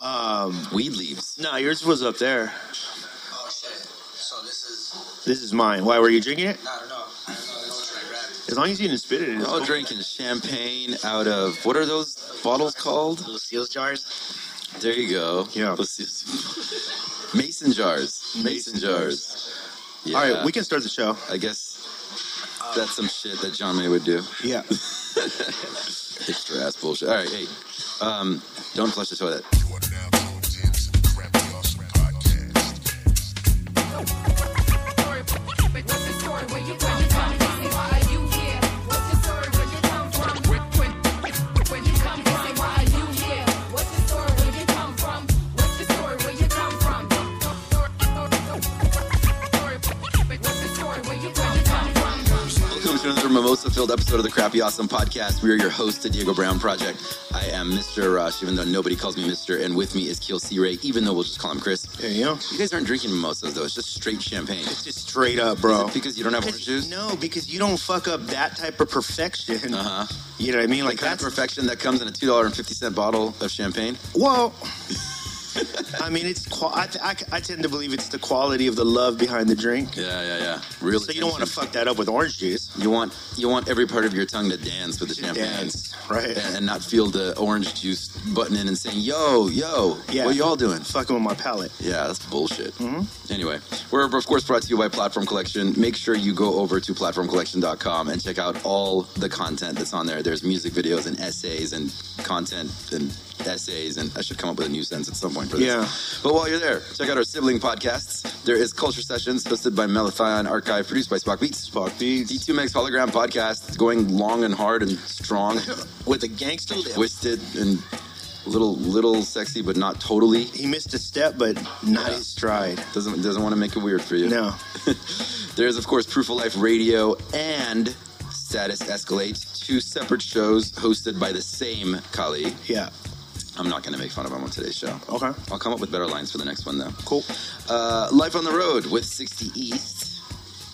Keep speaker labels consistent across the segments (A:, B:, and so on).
A: Um,
B: Weed leaves.
A: no, yours was up there.
C: Oh shit. So this is.
A: This is mine. Why were you drinking it?
C: I don't know. I don't know what I grabbed.
A: As long as you didn't spit it.
B: We're all drinking champagne out of what are those bottles called?
C: Lucille's jars.
B: There you go.
A: Yeah.
B: Let's see. Mason jars. Mason jars. Yeah.
A: All right, we can start the show.
B: I guess that's some shit that John May would do.
A: Yeah.
B: Extra ass bullshit. All right, hey, um, don't flush the toilet. Mimosa-filled episode of the Crappy Awesome Podcast. We are your host, the Diego Brown Project. I am Mr. Rush, even though nobody calls me Mr. And with me is Keel C. Ray, even though we'll just call him Chris.
A: There you go.
B: You guys aren't drinking mimosas though; it's just straight champagne.
A: It's just straight up, bro.
B: Because you don't have orange juice?
A: No, because you don't fuck up that type of perfection.
B: Uh huh.
A: You know what I mean?
B: Like kind perfection that comes in a two dollar and fifty cent bottle of champagne.
A: well. I mean, it's. I, I, I tend to believe it's the quality of the love behind the drink.
B: Yeah, yeah, yeah. Real.
A: So you don't want to fuck that up with orange juice.
B: You want you want every part of your tongue to dance with the champagne.
A: Dance, right?
B: And, and not feel the orange juice button in and saying, "Yo, yo,
A: Yeah.
B: what y'all doing?"
A: Fucking with my palate.
B: Yeah, that's bullshit. Mm-hmm. Anyway, we're of course brought to you by Platform Collection. Make sure you go over to platformcollection.com and check out all the content that's on there. There's music videos and essays and content and essays, and I should come up with a new sentence at some point for this.
A: Yeah.
B: But while you're there, check out our sibling podcasts. There is Culture Sessions, hosted by Melathion Archive, produced by Spock Beats.
A: Fuck these.
B: D2 Max Hologram Podcast, going long and hard and strong,
A: With a gangster lip.
B: twisted and little little sexy, but not totally.
A: he missed a step, but not
B: Yeah.
A: his stride.
B: Doesn't doesn't want to make it weird for you.
A: No.
B: There's of course Proof of Life Radio and Status Escalate, two separate shows hosted by the same colleague.
A: Yeah.
B: I'm not going to make fun of him on today's show.
A: Okay.
B: I'll come up with better lines for the next one though.
A: Cool.
B: Uh, Life on the Road with 60 East.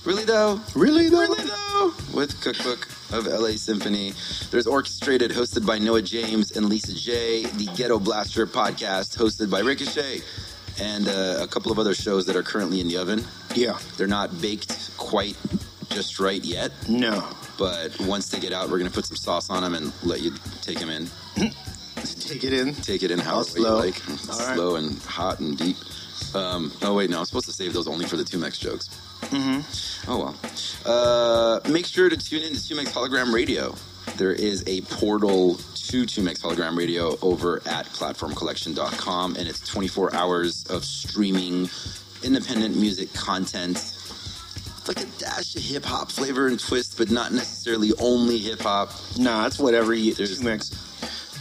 B: Really though?
A: Really though?
B: Really though? With Cookbook of LA Symphony. There's Orchestrated, hosted by Noah James and Lisa J. The Ghetto Blaster podcast, hosted by Ricochet. And uh, a couple of other shows that are currently in the oven.
A: Yeah.
B: They're not baked quite just right yet,
A: No.
B: but once they get out, we're going to put some sauce on them and let you take them in.
A: Take it in.
B: Take it in however
A: slow.
B: you like.
A: All right.
B: Slow and hot and deep. Um, oh, wait, no, I'm supposed to save those only for the 2Mex jokes. Mm-hmm. Oh, well. Uh, make sure to tune in to 2Mex Hologram Radio. There is a portal to 2Mex Hologram Radio over at platformcollection.com, and it's 24 hours of streaming independent music content. It's like a dash of hip hop flavor and twist, but not necessarily only hip hop.
A: Nah, it's whatever you,
B: There's-
A: 2Mex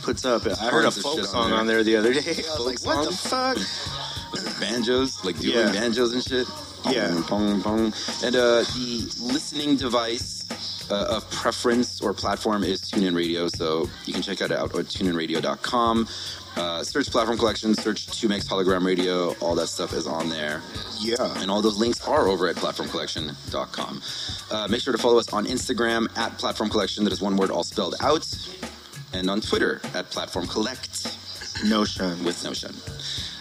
A: puts up. I heard a folk
B: shit on
A: song
B: there.
A: on there the other day. I was
B: Folk
A: like, what the
B: song?
A: fuck?
B: banjos, like dueling
A: Yeah.
B: banjos and shit.
A: Yeah.
B: Pong, pong, pong. And uh, the listening device uh, of preference or platform is TuneIn Radio, so you can check that out at tuneinradio.com. Uh, search Platform Collection, search 2Mex Hologram Radio, all that stuff is on there.
A: Yeah.
B: And all those links are over at platformcollection.com. Uh, make sure to follow us on Instagram at Platform Collection, that is one word all spelled out, and on Twitter at Platform Collect
A: Notion.
B: with Notion.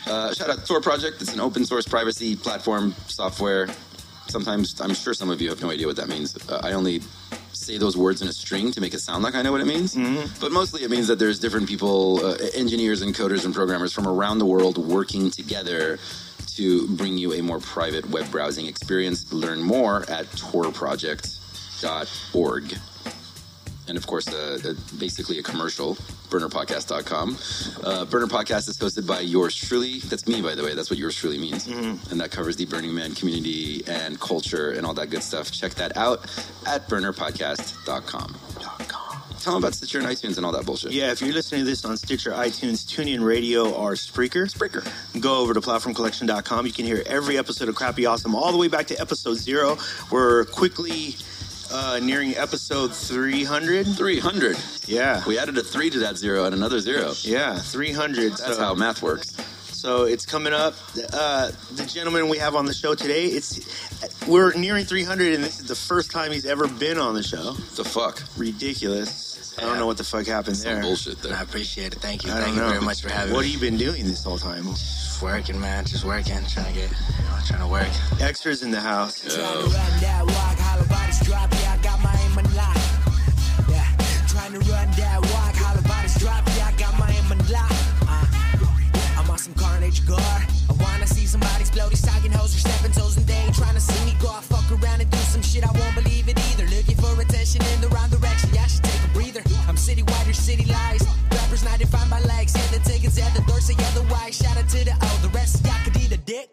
B: Uh, shout out to Tor Project. It's an open source privacy platform software. Sometimes I'm sure some of you have no idea what that means. Uh, I only say those words in a string to make it sound like I know what it means. But mostly it means that there's different people, uh, engineers and coders and programmers from around the world working together to bring you a more private web browsing experience. Learn more at torproject.org and of course, uh, uh, basically a commercial, burnerpodcast.com. Uh, Burner Podcast is hosted by yours truly. That's me, by the way. That's what yours truly means. And that covers the Burning Man community and culture and all that good stuff. Check that out at burnerpodcast.com. Tell them about Stitcher and iTunes and all that bullshit.
A: Yeah, if you're listening to this on Stitcher, iTunes, TuneIn Radio, or Spreaker,
B: Spreaker.
A: go over to platformcollection.com. You can hear every episode of Crappy Awesome all the way back to episode zero. We're quickly uh, nearing episode 300.
B: 300.
A: Yeah.
B: We added a three to that zero and another zero.
A: Yeah, 300.
B: That's
A: so,
B: how math works.
A: So it's coming up. Uh, the gentleman we have on the show today, it's we're nearing 300, and this is the first time he's ever been on the show.
B: The fuck?
A: Ridiculous. I don't know what the fuck happened
B: Some
A: there.
B: bullshit
C: I appreciate it. Thank you.
A: I
C: Thank you
A: know.
C: very much for having
A: What
C: me.
A: What have you been doing this whole time?
C: Just working, man. Just working. Trying to get, you know, trying to work.
A: Extras in the house.
D: Trying to run that walk, hollow bodies drop, yeah, I got my aim unlocked. Yeah, trying to run that walk, hollow bodies drop, yeah, I got my aim unlocked. Uh, I'm on some carnage gore. I wanna see somebody explode these hoes or stepping toes and they ain't trying to see me go. I fuck around and do some shit, I won't believe it either. Looking for attention in the wrong citywide, your city lies. Rappers not defined by likes, yeah, the tickets at the door say otherwise. Shout out to the O, the rest y'all could eat a dick.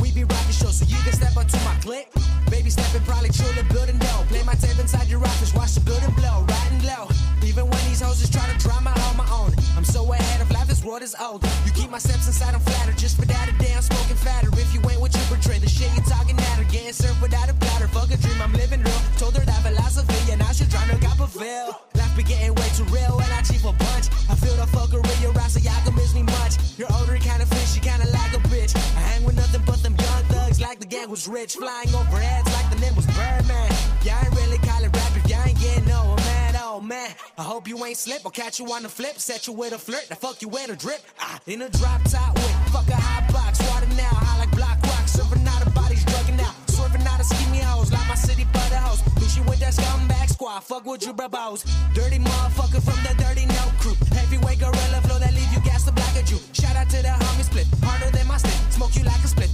D: We be rocking shows so you can step onto my click. Baby stepping, probably truly building dough. Play my tape inside your office, watch the building blow, riding low. Even when these hoes is trying to drama on my own. I'm so ahead of life, this world is old. You keep my steps inside, I'm flattered. Just for that a I'm smoking fatter. If you ain't what you portray, the shit you talking at her. Getting served without a platter. Fuck a dream, I'm living real. Was rich. Flying over heads like the name was Birdman. Y'all ain't really call it rap if y'all ain't getting no man, oh man. I hope you ain't slip or catch you on the flip. Set you with a flirt, the fuck you with a drip. Ah, in a drop top with fuck a hot box. Water now, I like block rock. Serving out of bodies, drugging out. Swerving out of skinny hoes, like my city butter house. You with that scumbag squad, fuck with you, bros. Dirty motherfucker from the dirty no crew. Heavyweight gorilla flow that leave you gas the black of you. Shout out to the homie split, harder than my stick. Smoke you like a split,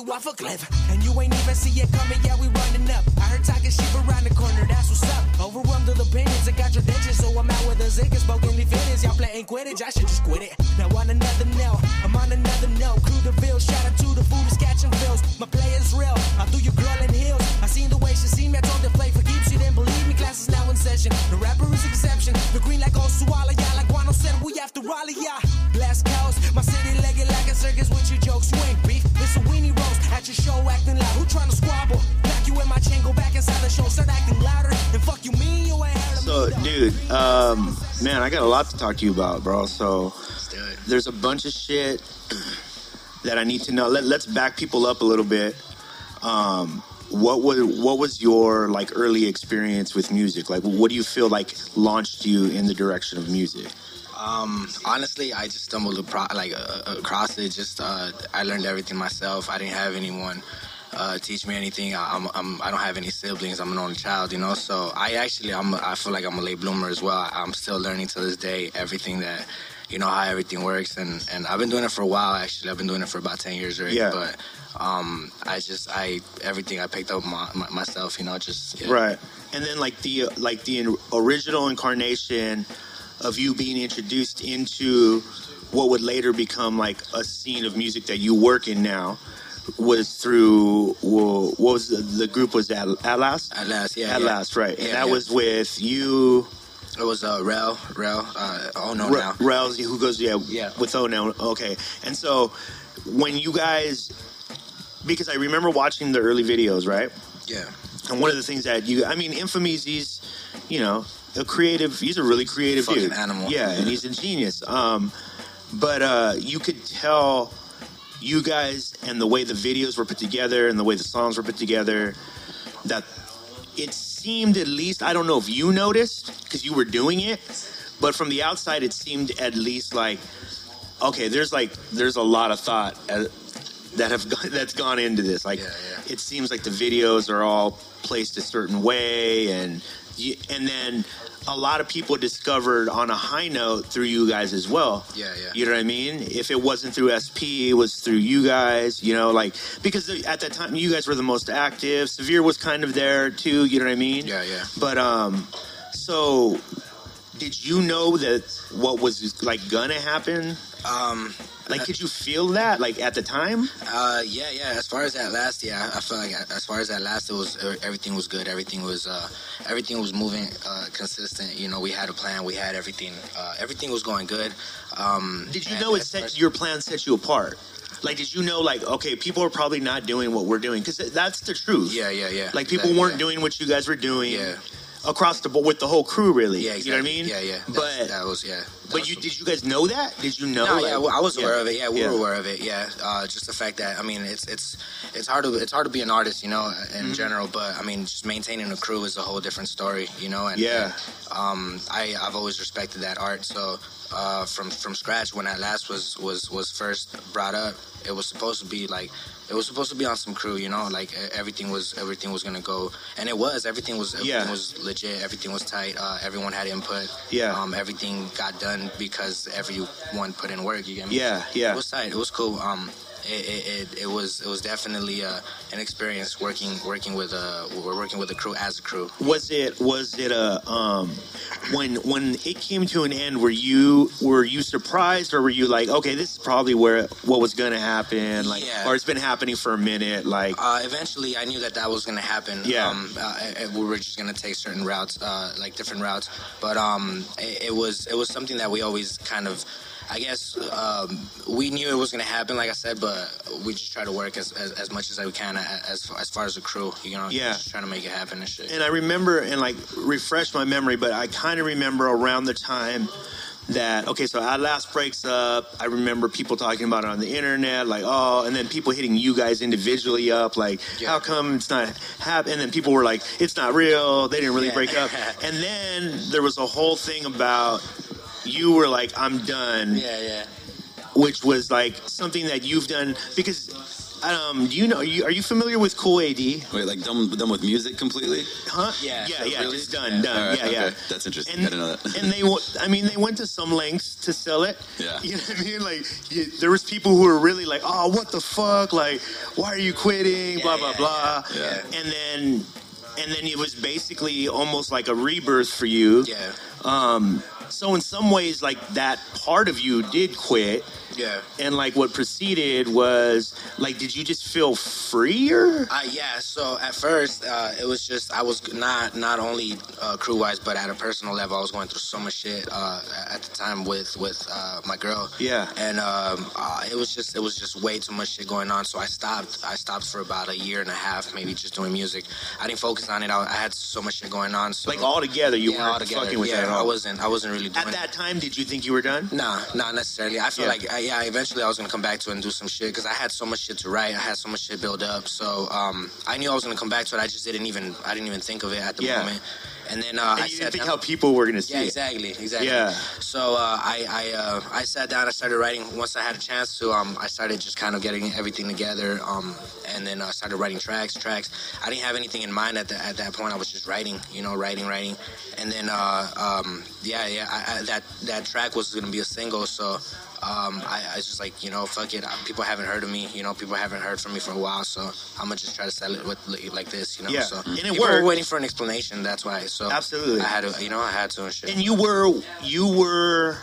D: you off a cliff, and you ain't even see it coming. Yeah, we running up. I heard talking shit around the corner, that's what's up. Overwhelmed with opinions, I got your digits, so I'm out with a zig and spoken fitness. Y'all playing Quidditch, I should just quit it. Now on another note, I'm on another note. Crew the bill, shout out to the food is catching bills. My play is real, I threw your girl in heels. I seen the way she seen me, I told her play for keeps. She didn't believe me, class is now in session. The rapper is exception. The green like Osuala, yeah, like Guano said, we after Raleigh, yeah. Blast cows, my city legged At your show acting loud, who tryna squabble? Knock you in my chain, go back inside the show, start acting louder. And fuck you, mean you ain't heard of
A: So, dude, um, man, I got a lot to talk to you about, bro. So,
C: Let's do it.
A: there's a bunch of shit that I need to know. Let, let's back people up a little bit. Um, what was what was your like early experience with music? Like, what do you feel like launched you in the direction of music?
C: Um, honestly, I just stumbled apro- like uh, across it. Just uh, I learned everything myself. I didn't have anyone uh, teach me anything. I, I'm, I'm I don't have any siblings. I'm an only child, you know. So I actually I'm I feel like I'm a late bloomer as well. I, I'm still learning to this day everything that you know how everything works, and and I've been doing it for a while. Actually, I've been doing it for about ten years already.
A: Yeah.
C: But um, I just I everything I picked up my, my, myself. You know, just yeah.
A: Right. And then like the like the original incarnation of you being introduced into what would later become like a scene of music that you work in now was through well, what was the, the group was at last
C: At last, yeah.
A: at
C: yeah.
A: last right and that
C: yeah.
A: was with you
C: It was uh, Rel, Rel. Uh, oh no,
A: Re-
C: now.
A: Rels who goes yeah,
C: Yeah.
A: with Oh now okay and so when you guys because I remember watching the early videos right
C: Yeah.
A: And one of the things that you, I mean, Infamy's, you know, a creative, he's a really creative
C: Fucking
A: dude.
C: animal.
A: Yeah, and he's a genius. Um, but uh, you could tell you guys and the way the videos were put together and the way the songs were put together that it seemed at least, I don't know if you noticed because you were doing it, but from the outside, it seemed at least like, okay, there's like, there's a lot of thought. uh that have gone, that's gone into this. Like,
C: Yeah, yeah.
A: it seems like the videos are all placed a certain way, and you, and then a lot of people discovered on a high note through you guys as well.
C: Yeah, yeah.
A: You know what I mean? If it wasn't through SP, it was through you guys. You know, like because at that time you guys were the most active. Severe was kind of there too. You know what I mean?
C: Yeah, yeah.
A: But um, so did you know that what was like gonna happen?
C: Um,
A: Like, did you feel that like at the time?
C: Uh, yeah, yeah. As far as that last, yeah, I feel like as far as that last, it was everything was good. Everything was uh, everything was moving uh, consistent. You know, we had a plan. We had everything. Uh, everything was going good. Um,
A: Did you know it set
C: as-
A: your plan set you apart? Like, did you know like okay, people are probably not doing what we're doing because that's the truth.
C: Yeah, yeah, yeah.
A: Like people
C: That-
A: weren't
C: yeah.
A: doing what you guys were doing.
C: Yeah.
A: Across the board with the whole crew, really.
C: Yeah, exactly.
A: You know what I mean?
C: Yeah, yeah. That's-
A: But
C: that was yeah.
A: But you did you guys know that? Did you know?
C: No,
A: like-
C: yeah, well, I was aware of it. Yeah, we
A: Yeah.
C: were aware of it. Yeah, uh, just the fact that I mean, it's it's it's hard to it's hard to be an artist, you know, in
A: Mm-hmm.
C: general. But I mean, just maintaining a crew is a whole different story, you know. And
A: Yeah.
C: um, I I've always respected that art. So uh, from from scratch, when that last was was was first brought up, it was supposed to be like. It was supposed to be on some crew, you know, like everything was everything was gonna go, and it was. Everything was everything
A: Yeah.
C: was legit. Everything was tight. Uh, everyone had input.
A: Yeah.
C: Um, everything got done because everyone put in work. You get me?
A: Yeah, yeah.
C: It was tight. It was cool. Um, it, it, it, was it was definitely uh, an experience working working with uh we're working with a crew as a crew.
A: Was it was it a um when when it came to an end? Were you were you surprised or were you like, okay, this is probably where what was going to happen? Like,
C: Yeah.
A: or it's been happening for a minute? Like,
C: Uh, eventually, I knew that that was gonna happen.
A: Yeah.
C: Um, uh, we were just gonna take certain routes, uh, like different routes. But um, it, it was it was something that we always kind of. I guess um, we knew it was going to happen, like I said, but we just try to work as, as, as much as we can as as far as the crew, you know,
A: Yeah.
C: just trying to make it happen and shit.
A: and I remember and like refresh my memory, but I kind of remember around the time that okay, so our last breaks up. I remember people talking about it on the internet, like oh, and then people hitting you guys individually up, like
C: Yeah.
A: how come it's not happening? And then people were like, it's not real. They didn't really
C: Yeah.
A: break up. And then there was a whole thing about you were like, I'm done,
C: yeah, yeah.
A: which was like something that you've done because. Um, do you know? Are you, are you familiar with Kool A.D.?
B: Wait, like done, done with music completely?
A: Huh?
C: Yeah.
A: yeah, yeah.
B: Really?
A: Just done,
C: Yeah.
A: done.
B: All right,
A: yeah, yeah.
B: That's interesting.
A: And,
B: I didn't know that.
A: and they, I mean, they went to some lengths to sell it.
B: Yeah.
A: You know what I mean? Like, you, there was people who were really like, "Oh, what the fuck? Like, why are you quitting?"
C: Yeah,
A: blah blah
C: yeah,
A: blah.
B: yeah.
A: And then, and then it was basically almost like a rebirth for you.
C: Yeah,
A: Um. So in some ways, like that part of you did quit,
C: yeah.
A: and like what preceded was like, did you just feel freer?
C: Uh, yeah. So at first, uh, it was just I was not not only uh, crew wise, but at a personal level, I was going through so much shit uh, at the time with with uh, my girl.
A: Yeah.
C: And um, uh, it was just it was just way too much shit going on. So I stopped. I stopped for about a year and a half, maybe just doing music. I didn't focus on it. I, I had so much shit going on. So
A: Like all together, you
C: yeah,
A: weren't fucking with
C: yeah,
A: that at all.
C: I wasn't. I wasn't really doing
A: At
C: it.
A: that time, did you think you were done?
C: Nah, not necessarily. I feel
A: Yeah.
C: like, uh, yeah, eventually I was gonna come back to it and do some shit because I had so much shit to write. I had so much shit build up. So um, I knew I was gonna come back to it. I just didn't even, I didn't even think of it at the
A: Yeah.
C: moment. And then uh,
A: And
C: I
A: didn't think
C: down-
A: how people were to see
C: yeah,
A: it.
C: exactly, exactly.
A: Yeah.
C: So uh, I I, uh, I sat down. I started writing. Once I had a chance to, um, I started just kind of getting everything together. Um, and then I started writing tracks, tracks. I didn't have anything in mind at that at that point. I was just writing, you know, writing, writing. And then uh, um, yeah, yeah, I, I, that that track was gonna be a single. So. Um, I, I was just like, you know, fuck it. People haven't heard of me. You know, people haven't heard from me for a while. So I'm gonna just try to sell it with like this. You know.
A: Yeah.
C: So
A: And it
C: people were waiting for an explanation. That's why. So
A: Absolutely.
C: I had to, you know, I had to and shit.
A: And you were you were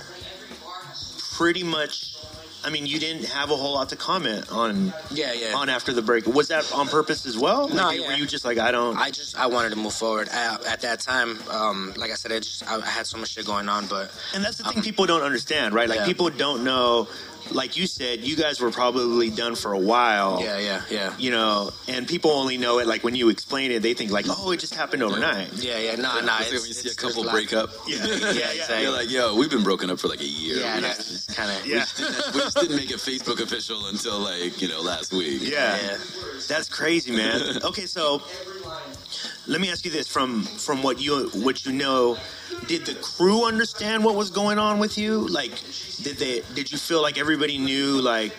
A: pretty much. I mean, you didn't have a whole lot to comment on
C: yeah, yeah.
A: on after the break. Was that on purpose as well?
C: No,
A: Like,
C: yeah.
A: Were you just like I don't?
C: I just I wanted to move forward. I, at that time, um, like I said, I just I, I had so much shit going on, but
A: and that's the thing people don't understand, right? Like
C: Yeah.
A: people don't know. Like you said, you guys were probably done for a while.
C: yeah, yeah, yeah,
A: You know, and people only know it like when you explain it, they think like, oh, it just happened overnight.
C: yeah, yeah. Nah, nah.
B: It's like
C: it's-
B: when you see a couple break up.
A: Yeah, yeah,
C: Yeah,
A: yeah.
C: exactly.
B: You're like, yo, we've been broken up for like a year.
C: Yeah,
B: we,
C: that's
B: just,
C: kind of
A: Yeah.
B: we just didn't make it Facebook official until like you know last week.
A: Yeah.
C: Yeah.
A: That's crazy, man. Okay, so let me ask you this: from from what you what you know, did the crew understand what was going on with you? Like, did they did you feel like everybody knew? Like,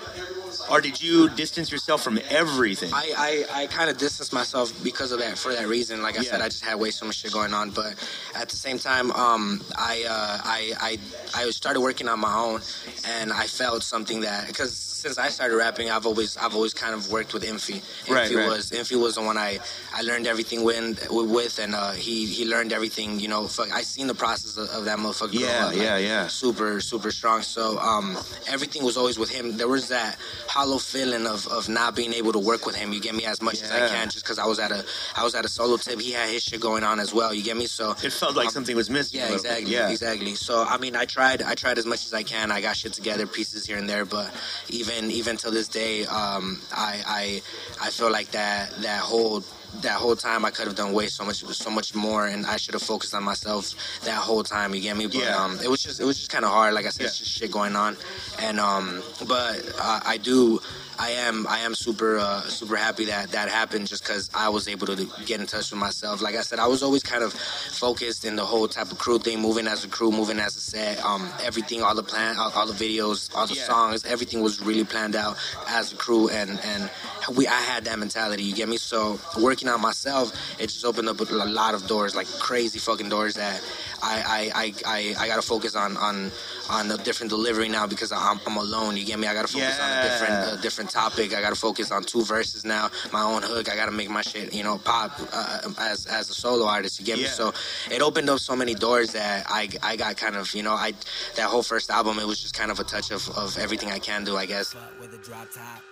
A: or did you distance yourself from everything?
C: I, I, I kind of distanced myself because of that for that reason. Like I said, I just had way so much shit going on. But at the same time, um, I, uh, I I I started working on my own, and I felt something that because since I started rapping, I've always I've always kind of worked with Infi. Infi
A: Right, right.
C: was Infi was the one I, I learned everything with, with and uh, he he learned everything. You know, fuck, I seen the process of, of that motherfucker.
A: Yeah,
C: up, like,
A: yeah, yeah.
C: super super strong so um everything was always with him there was that hollow feeling of of not being able to work with him you get me as much as i can just because i was at a i was at a solo tip he had his shit going on as well you get me so
A: it felt like
C: um,
A: something was missing.
C: yeah,
A: little bit.
C: exactly.
A: Yeah,
C: Exactly. So I mean, I tried. I tried as much as I can. I got shit together, pieces here and there. But even even even till this day, um, I I I feel like that that whole that whole time I could have done way so much so much more, and I should have focused on myself that whole time. You get me? But
A: Yeah.
C: um, it was just it was just kind of hard. Like I said, it's
A: Yeah.
C: just shit going on, and um, but uh, I do. I am I am super uh, super happy that that happened just because I was able to get in touch with myself. Like I said, I was always kind of focused in the whole type of crew thing, moving as a crew, moving as a set, um, everything, all the plan, all, all the videos, all the
A: Yeah.
C: songs, everything was really planned out as a crew, and and we I had that mentality. You get me? So working on myself, it just opened up a lot of doors, like crazy fucking doors that I I I I, I gotta focus on on on a different delivery now because I'm, I'm alone. You get me? I gotta focus on a different a different topic. I gotta focus on two verses now. My own hook. I gotta make my shit, you know, pop uh, as as a solo artist. You get me? So it opened up so many doors that I I got kind of you know I that whole first album it was just kind of a touch of of everything I can do. I guess.
D: Fuck with a drop top.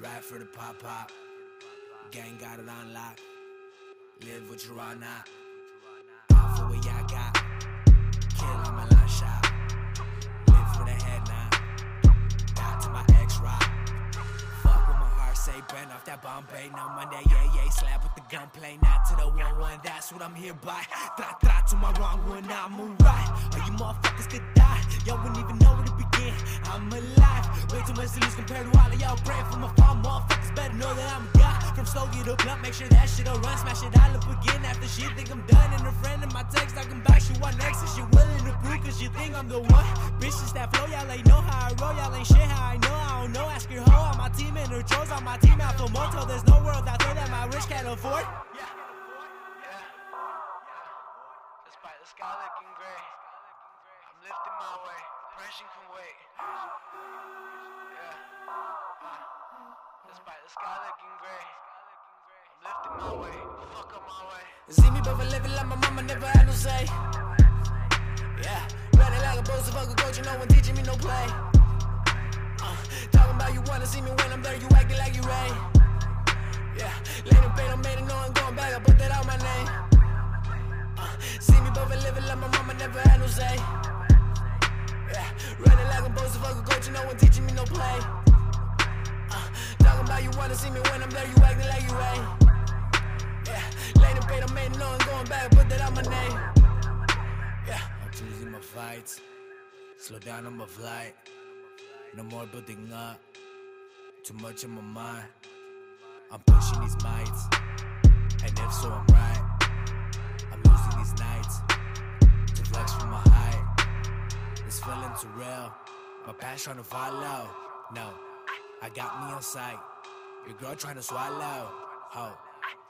D: Ride for the pop pop. Gang got it on lock. Live what you are not. Bombay. No Monday, yeah, yeah. Slap with the gunplay. Not to the one one. That's what I'm here by. Tra tra to my wrong one. I'm alright. All you motherfuckers could die. Y'all wouldn't even know where to begin. I'm alive. Way too much to lose compared to all of y'all praying for my fall. Motherfuckers better know that I'm guy. From slow get up, blunt, make sure that shit'll run. Smash it all up again after she think I'm done. And a friend in my text, I can back she want next. And she willing to prove cause you think I'm the one. Bitches that flow, y'all ain't know how I roll. Y'all ain't shit how I know. I don't know. Ask your hoe on my team and her trolls on my team for moto. There's no world out there that my rich can't afford.
E: Despite the sky looking gray, I'm lifting my way. Depression can wait. Yeah. Uh, despite the sky looking gray, I'm lifting my way. Fuck up my way.
D: See me both living like my mama never had no say. Yeah, running like a boss I could coach, you no one teaching me no play. Uh, talking about you wanna see me when I'm there, you acting like you Ray. Yeah, later paid, I made it, no I'm going back, I put that out my name. Uh, see me both living like my mama never had no say. Yeah, running like a boss if I could coach, you no one teaching me no play. Uh, talking about you wanna see me when I'm there, you acting like you Ray. Yeah, later paid, I made it, no I'm going back, put that out my name. Yeah, I'm choosing my fights. Slow down on my flight. No more building up. Too much in my mind. I'm pushing these mites. And if so, I'm right. I'm losing these nights. To flex from my height. This feeling too real. My past trying to follow. No, I got me on sight. Your girl trying to swallow. Ho.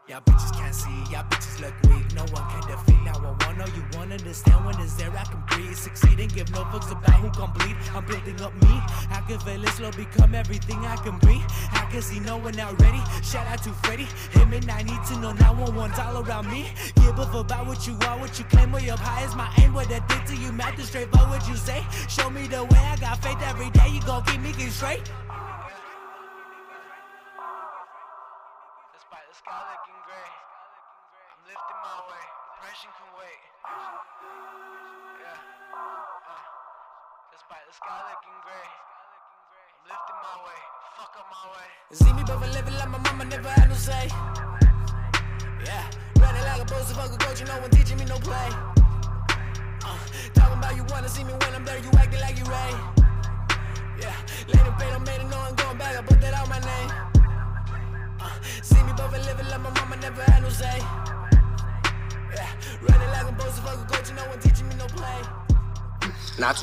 D: Y'all bitches can't see, y'all bitches look weak. No one can defeat. Now I wanna, you wanna understand when it's there. I can breathe, succeed, and give no fucks about who complete. I'm building up me. I can feel it slow become everything I can be. I can see no one out ready. Shout out to Freddy. Him and I need to know 911's all around me. Give up about what you are, what you claim. Way up high is my aim. What I did to you, math straight. But what you say? Show me the way. I got faith every day. You gon' keep me straight.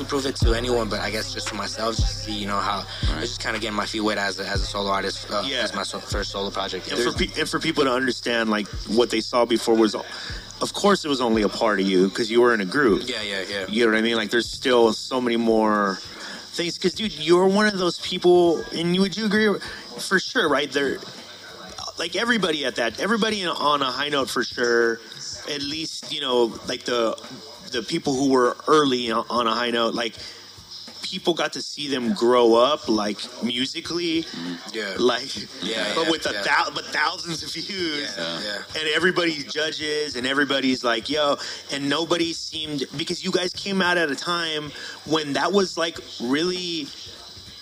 C: Prove it to anyone, but I guess just to myself, just to see, you know, how I just kind of getting my feet wet as a, as a solo artist. Uh,
A: Yeah.
C: As my so, first solo project.
A: and for, pe- and for people to understand like what they saw before was of course it was only a part of you because you were in a group
C: yeah, yeah, yeah.
A: you know what i mean like there's still so many more things because dude you're one of those people and you would you agree for sure right there like everybody at that everybody on a high note for sure at least you know like the the people who were early on a high note like people got to see them grow up like musically
C: Yeah.
A: like
C: Yeah,
A: but
C: yeah,
A: with a
C: yeah.
A: thou- but thousands of views
C: Yeah, yeah.
A: and everybody judges and everybody's like yo and nobody seemed because you guys came out at a time when that was like really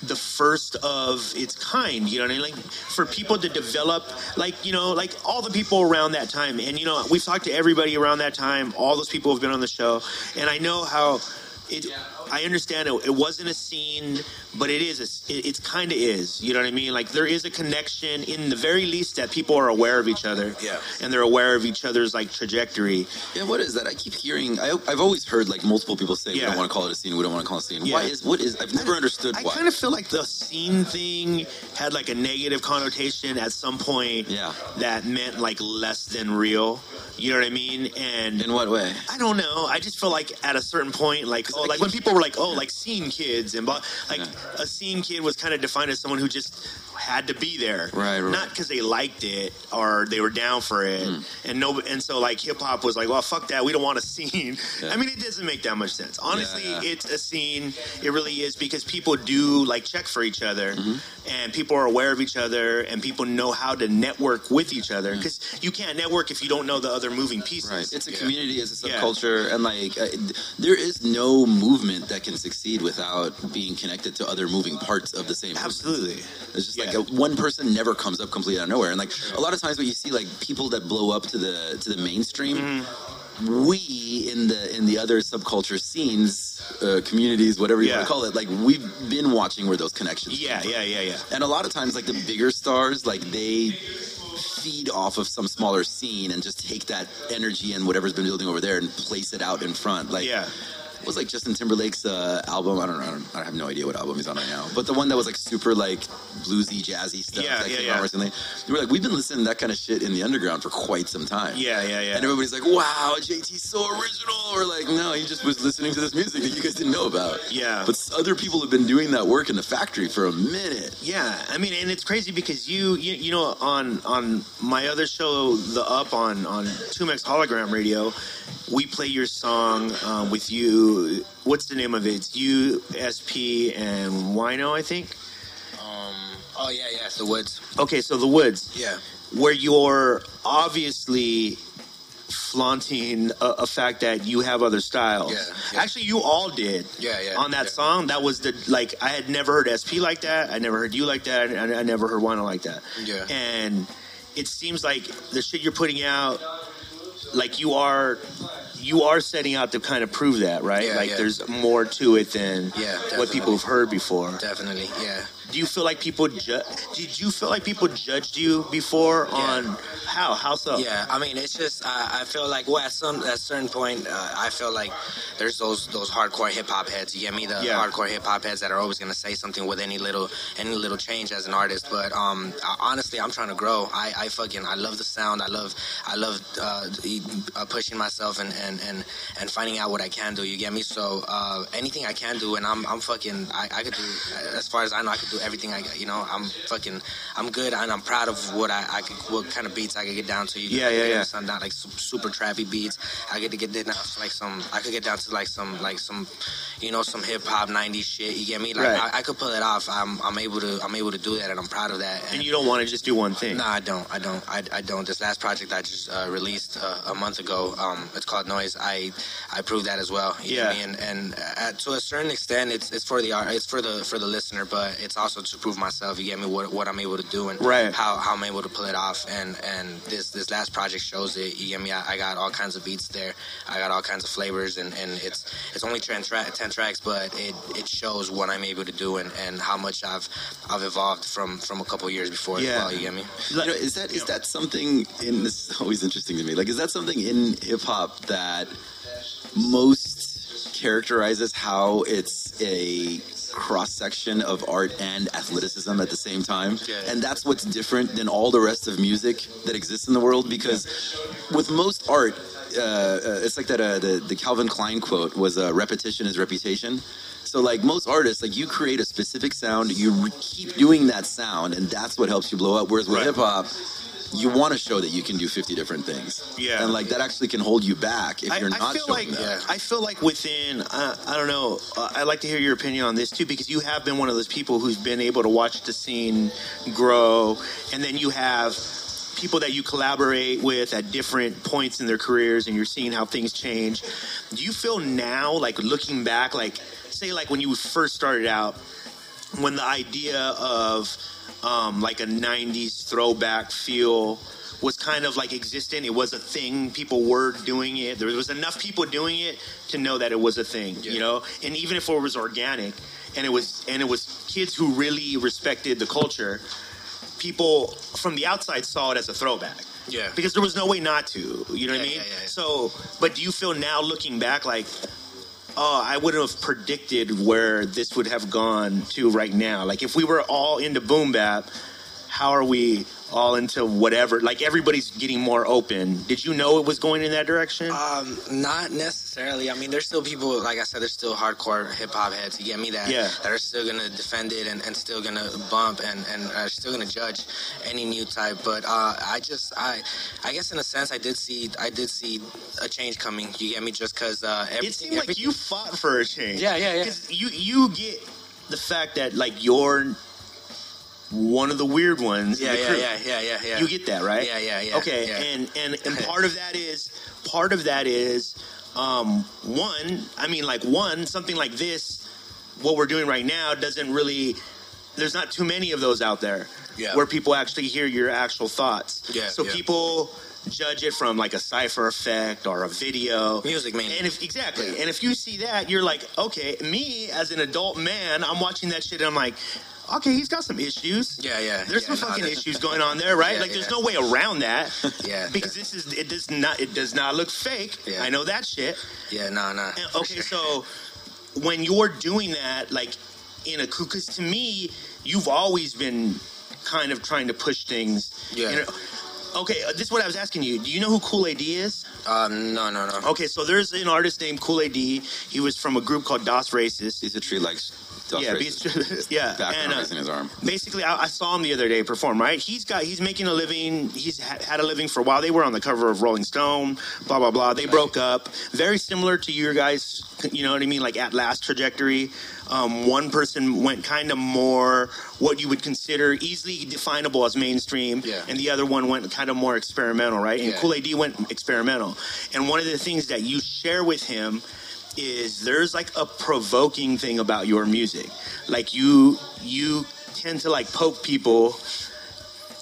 A: the first of its kind. You know what I mean? Like for people to develop, like you know, like all the people around that time, and you know, we've talked to everybody around that time. All those people have been on the show, and I know how it. I understand it, it wasn't a scene, but it is. A, it, it's kind of is. You know what I mean? Like there is a connection in the very least that people are aware of each other.
B: Yeah.
A: and they're aware of each other's like trajectory.
B: Yeah, what is that? I keep hearing. I, I've always heard like multiple people say we don't want to call it a scene. We don't want to call it a scene.
A: Yeah.
B: Why is what is? I've never understood
A: I
B: why.
A: I kind of feel like the scene thing had like a negative connotation at some point.
B: Yeah.
A: That meant like less than real. You know what I mean? And
B: In what way?
A: I don't know. I just feel like at a certain point, like oh, like when people were like, oh, like scene kids and blah, like
B: Yeah.
A: a scene kid was kind of defined as someone who just had to be there,
B: Right, right.
A: Not because they liked it or they were down for it,
B: Hmm.
A: and no, and so like hip hop was like, well, fuck that, we don't want a scene.
B: Yeah.
A: I mean, it doesn't make that much sense. Honestly,
B: Yeah, yeah.
A: it's a scene. It really is because people do like check for each other,
B: Mm-hmm.
A: and people are aware of each other, and people know how to network with each other because you can't network if you don't know the other moving pieces.
B: Mm. Right. It's a community, it's a subculture, and like uh, there is no movement that can succeed without being connected to other moving parts of the same. movement.
A: Absolutely.
B: It's just like
A: Yeah.
B: one person never comes up completely out of nowhere, and like a lot of times when you see like people that blow up to the to the mainstream,
A: Mm-hmm.
B: we in the in the other subculture scenes, uh, communities, whatever you
A: Yeah.
B: want to call it, like we've been watching where those connections.
A: Yeah, yeah, yeah, yeah.
B: And a lot of times, like the bigger stars, like they feed off of some smaller scene and just take that energy and whatever's been building over there and place it out in front. Like,
A: Yeah.
B: Was like Justin Timberlake's uh, album. I don't know. I, don't, I have no idea what album he's on right now. But the one that was like super like bluesy, jazzy stuff
A: Yeah,
B: that
A: yeah,
B: came
A: yeah.
B: out recently. We were like, we've been listening to that kind of shit in the underground for quite some time.
A: Yeah, yeah, yeah.
B: And everybody's like, wow, JT's so original. Or like, no, he just was listening to this music that you guys didn't know about.
A: Yeah.
B: But other people have been doing that work in the factory for a minute.
A: Yeah, I mean, and it's crazy because you, you, you know, on on my other show, the Up on on 2Mex Hologram Radio, we play your song um, with you. What's the name of it? It's you, SP, and Wino, I think.
C: Um, oh yeah, yeah, the woods.
A: Okay, so the Woods,
C: Yeah,
A: where you're obviously flaunting a, a fact that you have other styles.
C: Yeah, yeah.
A: Actually, you all did.
C: Yeah, yeah,
A: On that
C: yeah.
A: song, that was the like I had never heard SP like that. I never heard you like that. I, I never heard Wino like that.
C: Yeah.
A: And it seems like the shit you're putting out, like you are. You are setting out to kind of prove that, right?
C: Yeah,
A: like
C: yeah.
A: there's more to it than
C: Yeah,
A: what people have heard before.
C: definitely. Yeah.
A: Do you feel like people ju- did you feel like people judged you before on how how so?
C: Yeah, I mean, it's just I, I feel like well, at some at a certain point, uh, I feel like there's those those hardcore hip hop heads. You get me, the
A: Yeah.
C: hardcore hip hop heads that are always gonna say something with any little any little change as an artist. But um, I- honestly, I'm trying to grow. I, I fucking I love the sound. I love I love uh, pushing myself and, and and and finding out what I can do. You get me? So uh, anything I can do, and I'm I'm fucking I, I could do as far as I know, I could do everything. I got. You know, I'm fucking I'm good, and I'm proud of what I, I could what kind of beats I could get down to. You
A: Yeah, yeah, yeah.
C: Some not like su- super trappy beats. I get to get down to like some. I could get down to like some like some, you know, some hip hop '90s shit. You get me? Like
A: Right.
C: I, I could pull it off. I'm I'm able to I'm able to do that, and I'm proud of that.
A: And you don't want to just do one thing.
C: No, I don't. I don't. I, I don't. This last project I just uh, released uh, a month ago, um, it's called Noise. I I proved that as well. You
A: Yeah.
C: And and uh, to a certain extent, it's it's for the art. It's for the for the listener, but it's also to prove myself. You get me? What what I'm able to do and
A: Right.
C: how, how I'm able to pull it off. And and this this last project shows it. You get me? I, I got all kinds of beats there. I got all kinds of flavors, and, and it's it's only 10, tra- 10 tracks, but it, it shows what I'm able to do and, and how much I've I've evolved from from a couple years before
A: Yeah.
C: as well. You get me?
B: You know, is that is that something in this is always interesting to me? Like, is that something in hip hop that most characterizes how it's a cross section of art and athleticism at the same time? And that's what's different than all the rest of music that exists in the world. Because with most art, uh, uh, it's like that. Uh, the the Calvin Klein quote was uh, "repetition is reputation." So, like most artists, like you create a specific sound, you re- keep doing that sound, and that's what helps you blow up. Whereas with
A: Right.
B: hip hop, you want to show that you can do 50 different things.
A: Yeah.
B: And like that actually can hold you back if
A: I,
B: you're
A: I
B: not
A: feel
B: showing
A: like
B: that.
A: I feel like within uh, I don't know uh, I'd like to hear your opinion on this too because you have been one of those people who's been able to watch the scene grow and then you have people that you collaborate with at different points in their careers and you're seeing how things change do you feel now like looking back like say like when you first started out when the idea of um, like a 90s throwback feel was kind of like existent. It was a thing. People were doing it. There was enough people doing it to know that it was a thing you know? And even if it was organic and it was and it was kids who really respected the culture people from the outside saw it as a throwback.
C: Yeah.
A: because there was no way not to you know what i mean?
C: yeah, yeah, yeah.
A: so but do you feel now looking back like oh i wouldn't have predicted where this would have gone to right now. Like if we were all into boom bap how are we all into whatever like everybody's getting more open did you know it was going in that direction
C: Um, not necessarily. I mean, there's still people, like I said, there's still hardcore hip hop heads. You get me that
A: Yeah.
C: that are still gonna defend it and, and still gonna bump and and are still gonna judge any new type. But uh, I just I I guess in a sense I did see I did see a change coming. You get me? Just because uh, everything,
A: it seemed like
C: everything-
A: you fought for a change
C: Yeah, yeah, yeah.
A: you you get the fact that like you're one of the weird ones
C: Yeah, yeah, yeah, yeah, yeah, yeah.
A: You get that, right?
C: Yeah, yeah, yeah.
A: Okay,
C: yeah.
A: and and and part of that is part of that is um one, I mean like one, something like this what we're doing right now doesn't really there's not too many of those out there
C: Yeah.
A: where people actually hear your actual thoughts.
C: Yeah,
A: So
C: yeah.
A: people judge it from like a cipher effect or a video.
C: Music man
A: And if exactly, and if you see that, you're like, okay, me as an adult man, I'm watching that shit and I'm like, okay, he's got some issues.
C: yeah, yeah.
A: There's
C: yeah,
A: some
C: no,
A: fucking
C: that-
A: issues going on there, right?
C: Yeah,
A: like, there's no way around that.
C: Yeah,
A: because this is it does not it does not look fake.
C: Yeah.
A: I know that shit.
C: Yeah, no, no.
A: And,
C: for
A: okay,
C: sure.
A: so when you're doing that, like in a because to me, you've always been kind of trying to push things.
C: Yeah.
A: in a- okay, uh, this is what I was asking you. Do you know who Kool A.D. is?
C: Um, no, no, no.
A: Okay, so there's an artist named Kool Aid. He was from a group called Das Racist.
B: He's a tree like
A: Yeah. Beast- yeah, and, uh,
B: in his arm.
A: basically I, I saw him the other day perform right? He's got he's making a living. He's ha- had a living for a while. They were on the cover of rolling stone blah blah blah. They broke up. Very similar to your guys you know what i mean? Like at last trajectory. Um, one person went kind of more what you would consider easily definable as mainstream
C: Yeah.
A: and the other one went kind of more experimental right? And
C: Yeah.
A: Kool A.D. went experimental. And one of the things that you share with him is there's like a provoking thing about your music. Like you you tend to like poke people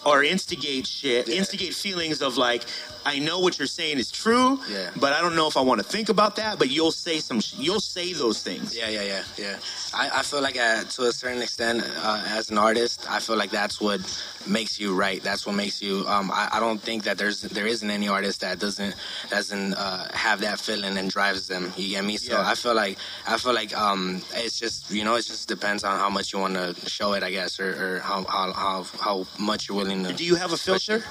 A: or instigate shit,
C: Yeah.
A: instigate feelings of like I know what you're saying is true,
C: Yeah.
A: but I don't know if I want to think about that. But you'll say some, sh- you'll say those things.
C: Yeah, yeah, yeah, yeah. I, I feel like uh, to a certain extent, uh, as an artist, I feel like that's what makes you right. That's what makes you. Um, I, I don't think that there's there isn't any artist that doesn't doesn't uh, have that feeling and drives them. You get me? So
A: Yeah.
C: I feel like I feel like um, it's just you know it just depends on how much you want to show it, I guess, or, or how, how how how much you're willing to.
A: Do you have a filter?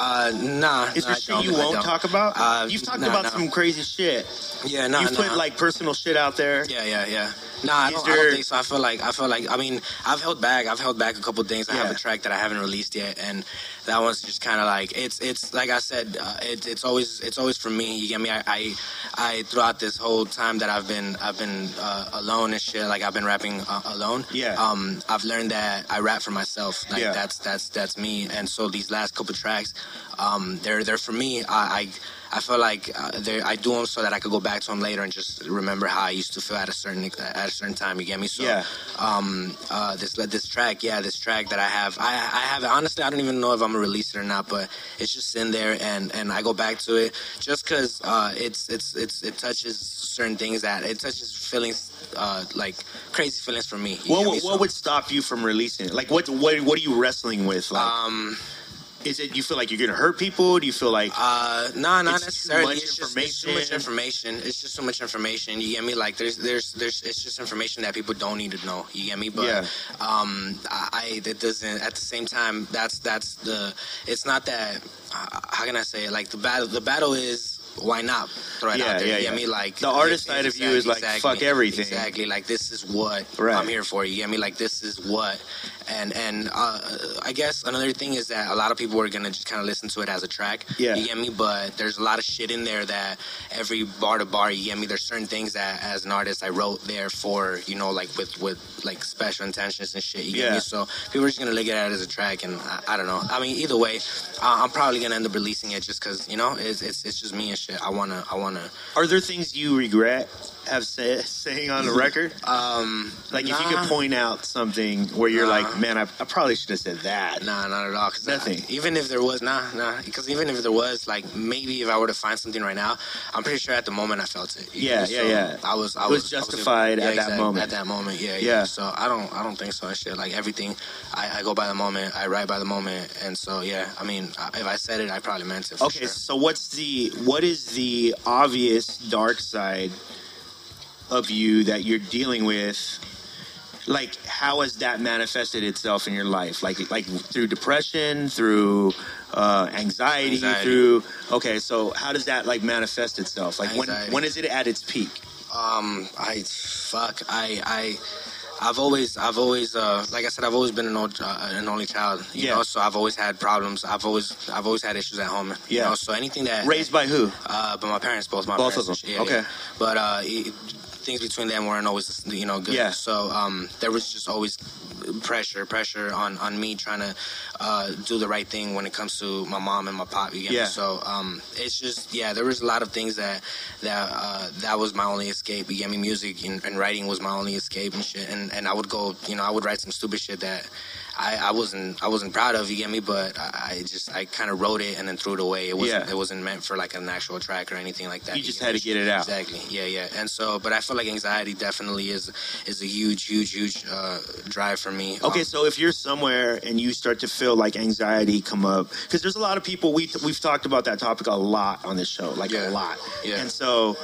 C: Uh, nah.
A: Is there shit you won't talk about?
C: Uh,
A: You've talked
C: nah,
A: about
C: nah.
A: some crazy shit.
C: Yeah, no, nah.
A: put like personal shit out there.
C: Yeah, yeah, yeah. No, I don't, I don't think so. I feel like I feel like I mean I've held back. I've held back a couple things. I have a track that I haven't released yet, and that one's just kind of like it's it's like I said, uh, it, it's always it's always for me. You get me? I, I I throughout this whole time that I've been I've been uh, alone and shit. Like I've been rapping uh, alone.
A: Yeah.
C: Um, I've learned that I rap for myself. Like
A: Yeah.
C: that's that's that's me. And so these last couple tracks, um, they're they're for me. I. I I feel like uh, I do them so that I could go back to them later and just remember how I used to feel at a certain at a certain time. You get me? So,
A: Yeah.
C: um, uh, this this track, yeah, this track that I have, I I have it. Honestly, I don't even know if I'm gonna release it or not, but it's just in there, and and I go back to it just because uh, it's it's it's it touches certain things that it touches feelings uh, like crazy feelings for me.
A: What,
C: me?
A: what,
C: So,
A: would stop you from releasing it? Like what what what are you wrestling with? Like
C: um.
A: Is it you feel like you're gonna hurt people? Do you feel like
C: Uh, no, not necessarily.
A: much
C: it's just it's too much
A: information.
C: It's just too much information. You get me? Like there's there's there's it's just information that people don't need to know. You get me? But
A: Yeah.
C: um, I, that doesn't. At the same time, that's that's the. It's not that. Uh, how can I say it? Like the battle. The battle is. Why not throw it
A: Yeah,
C: out there?
A: yeah,
C: you get
A: yeah.
C: me? Like
A: The artist side of you is like, fuck everything.
C: Exactly. Like this is what
A: Right.
C: I'm here for. You get me? Like this is what. And and uh, I guess another thing is that a lot of people are gonna just kind of listen to it as a track.
A: Yeah.
C: You get me? But there's a lot of shit in there that every bar to bar, you get me? There's certain things that as an artist I wrote there for, you know, like with, with like special intentions and shit. You get
A: Yeah.
C: me? So people are just gonna look at it as a track and I, I don't know. I mean, either way, uh, I'm probably gonna end up releasing it just cause, you know, it's, it's, it's just me and shit. I wanna, I wanna,
A: are there things you regret have say, saying on the record?
C: Um,
A: Like, if you could point out something where you're
C: Nah.
A: like, man, I, I probably should have said that.
C: Nah, not at all. 'cause I-
A: Nothing.
C: even if there was, nah, nah. Because even if there was, like, maybe if I were to find something right now, I'm pretty sure at the moment I felt it.
A: Yeah,
C: know,
A: yeah,
C: so
A: yeah.
C: I was, I
A: was
C: was, I was-
A: justified
C: yeah,
A: at that moment.
C: At that moment, yeah,
A: Yeah.
C: yeah. So I don't, I don't think so. And shit, like everything, I, I go by the moment. I write by the moment, and so yeah. I mean, if I said it, I probably meant it. For
A: Okay,
C: sure.
A: so what's the what is the obvious dark side of you that you're dealing with? Like, how has that manifested itself in your life? Like, like through depression, through uh, anxiety,
C: Anxiety.
A: through. Okay, so how does that like manifest itself? Like, when when is it at its peak?
C: Um, I fuck. I I. I've always, I've always, uh, like I said, I've always been an, old, uh, an only child. You
A: Yeah.
C: know, so I've always had problems. I've always, I've always had issues at home. You
A: Yeah.
C: know, so anything that
A: Raised by who?
C: Uh, but my parents, both my
A: Both of
C: parents.
A: them.
C: Yeah,
A: Okay.
C: yeah. But uh, it, things between them weren't always, you know, good.
A: Yeah.
C: So um, there was just always pressure, pressure on on me trying to uh, do the right thing when it comes to my mom and my pop. You
A: Yeah.
C: So um, it's just yeah, there was a lot of things that that uh, that was my only escape. You get me? Music and, and writing was my only escape and shit. And and I would go, you know, I would write some stupid shit that. I, I wasn't I wasn't proud of you get me but I, I just I kind of wrote it and then threw it away it wasn't
A: Yeah.
C: it wasn't meant for like an actual track or anything like that
A: You just had
C: me?
A: to get it out.
C: Exactly. Yeah, yeah. And so, but I feel like anxiety definitely is is a huge, huge, huge uh, drive for me.
A: Okay,
C: Um,
A: so if you're somewhere and you start to feel like anxiety come up, because there's a lot of people we we've talked about that topic a lot on this show, like a lot.
C: Yeah.
A: And so,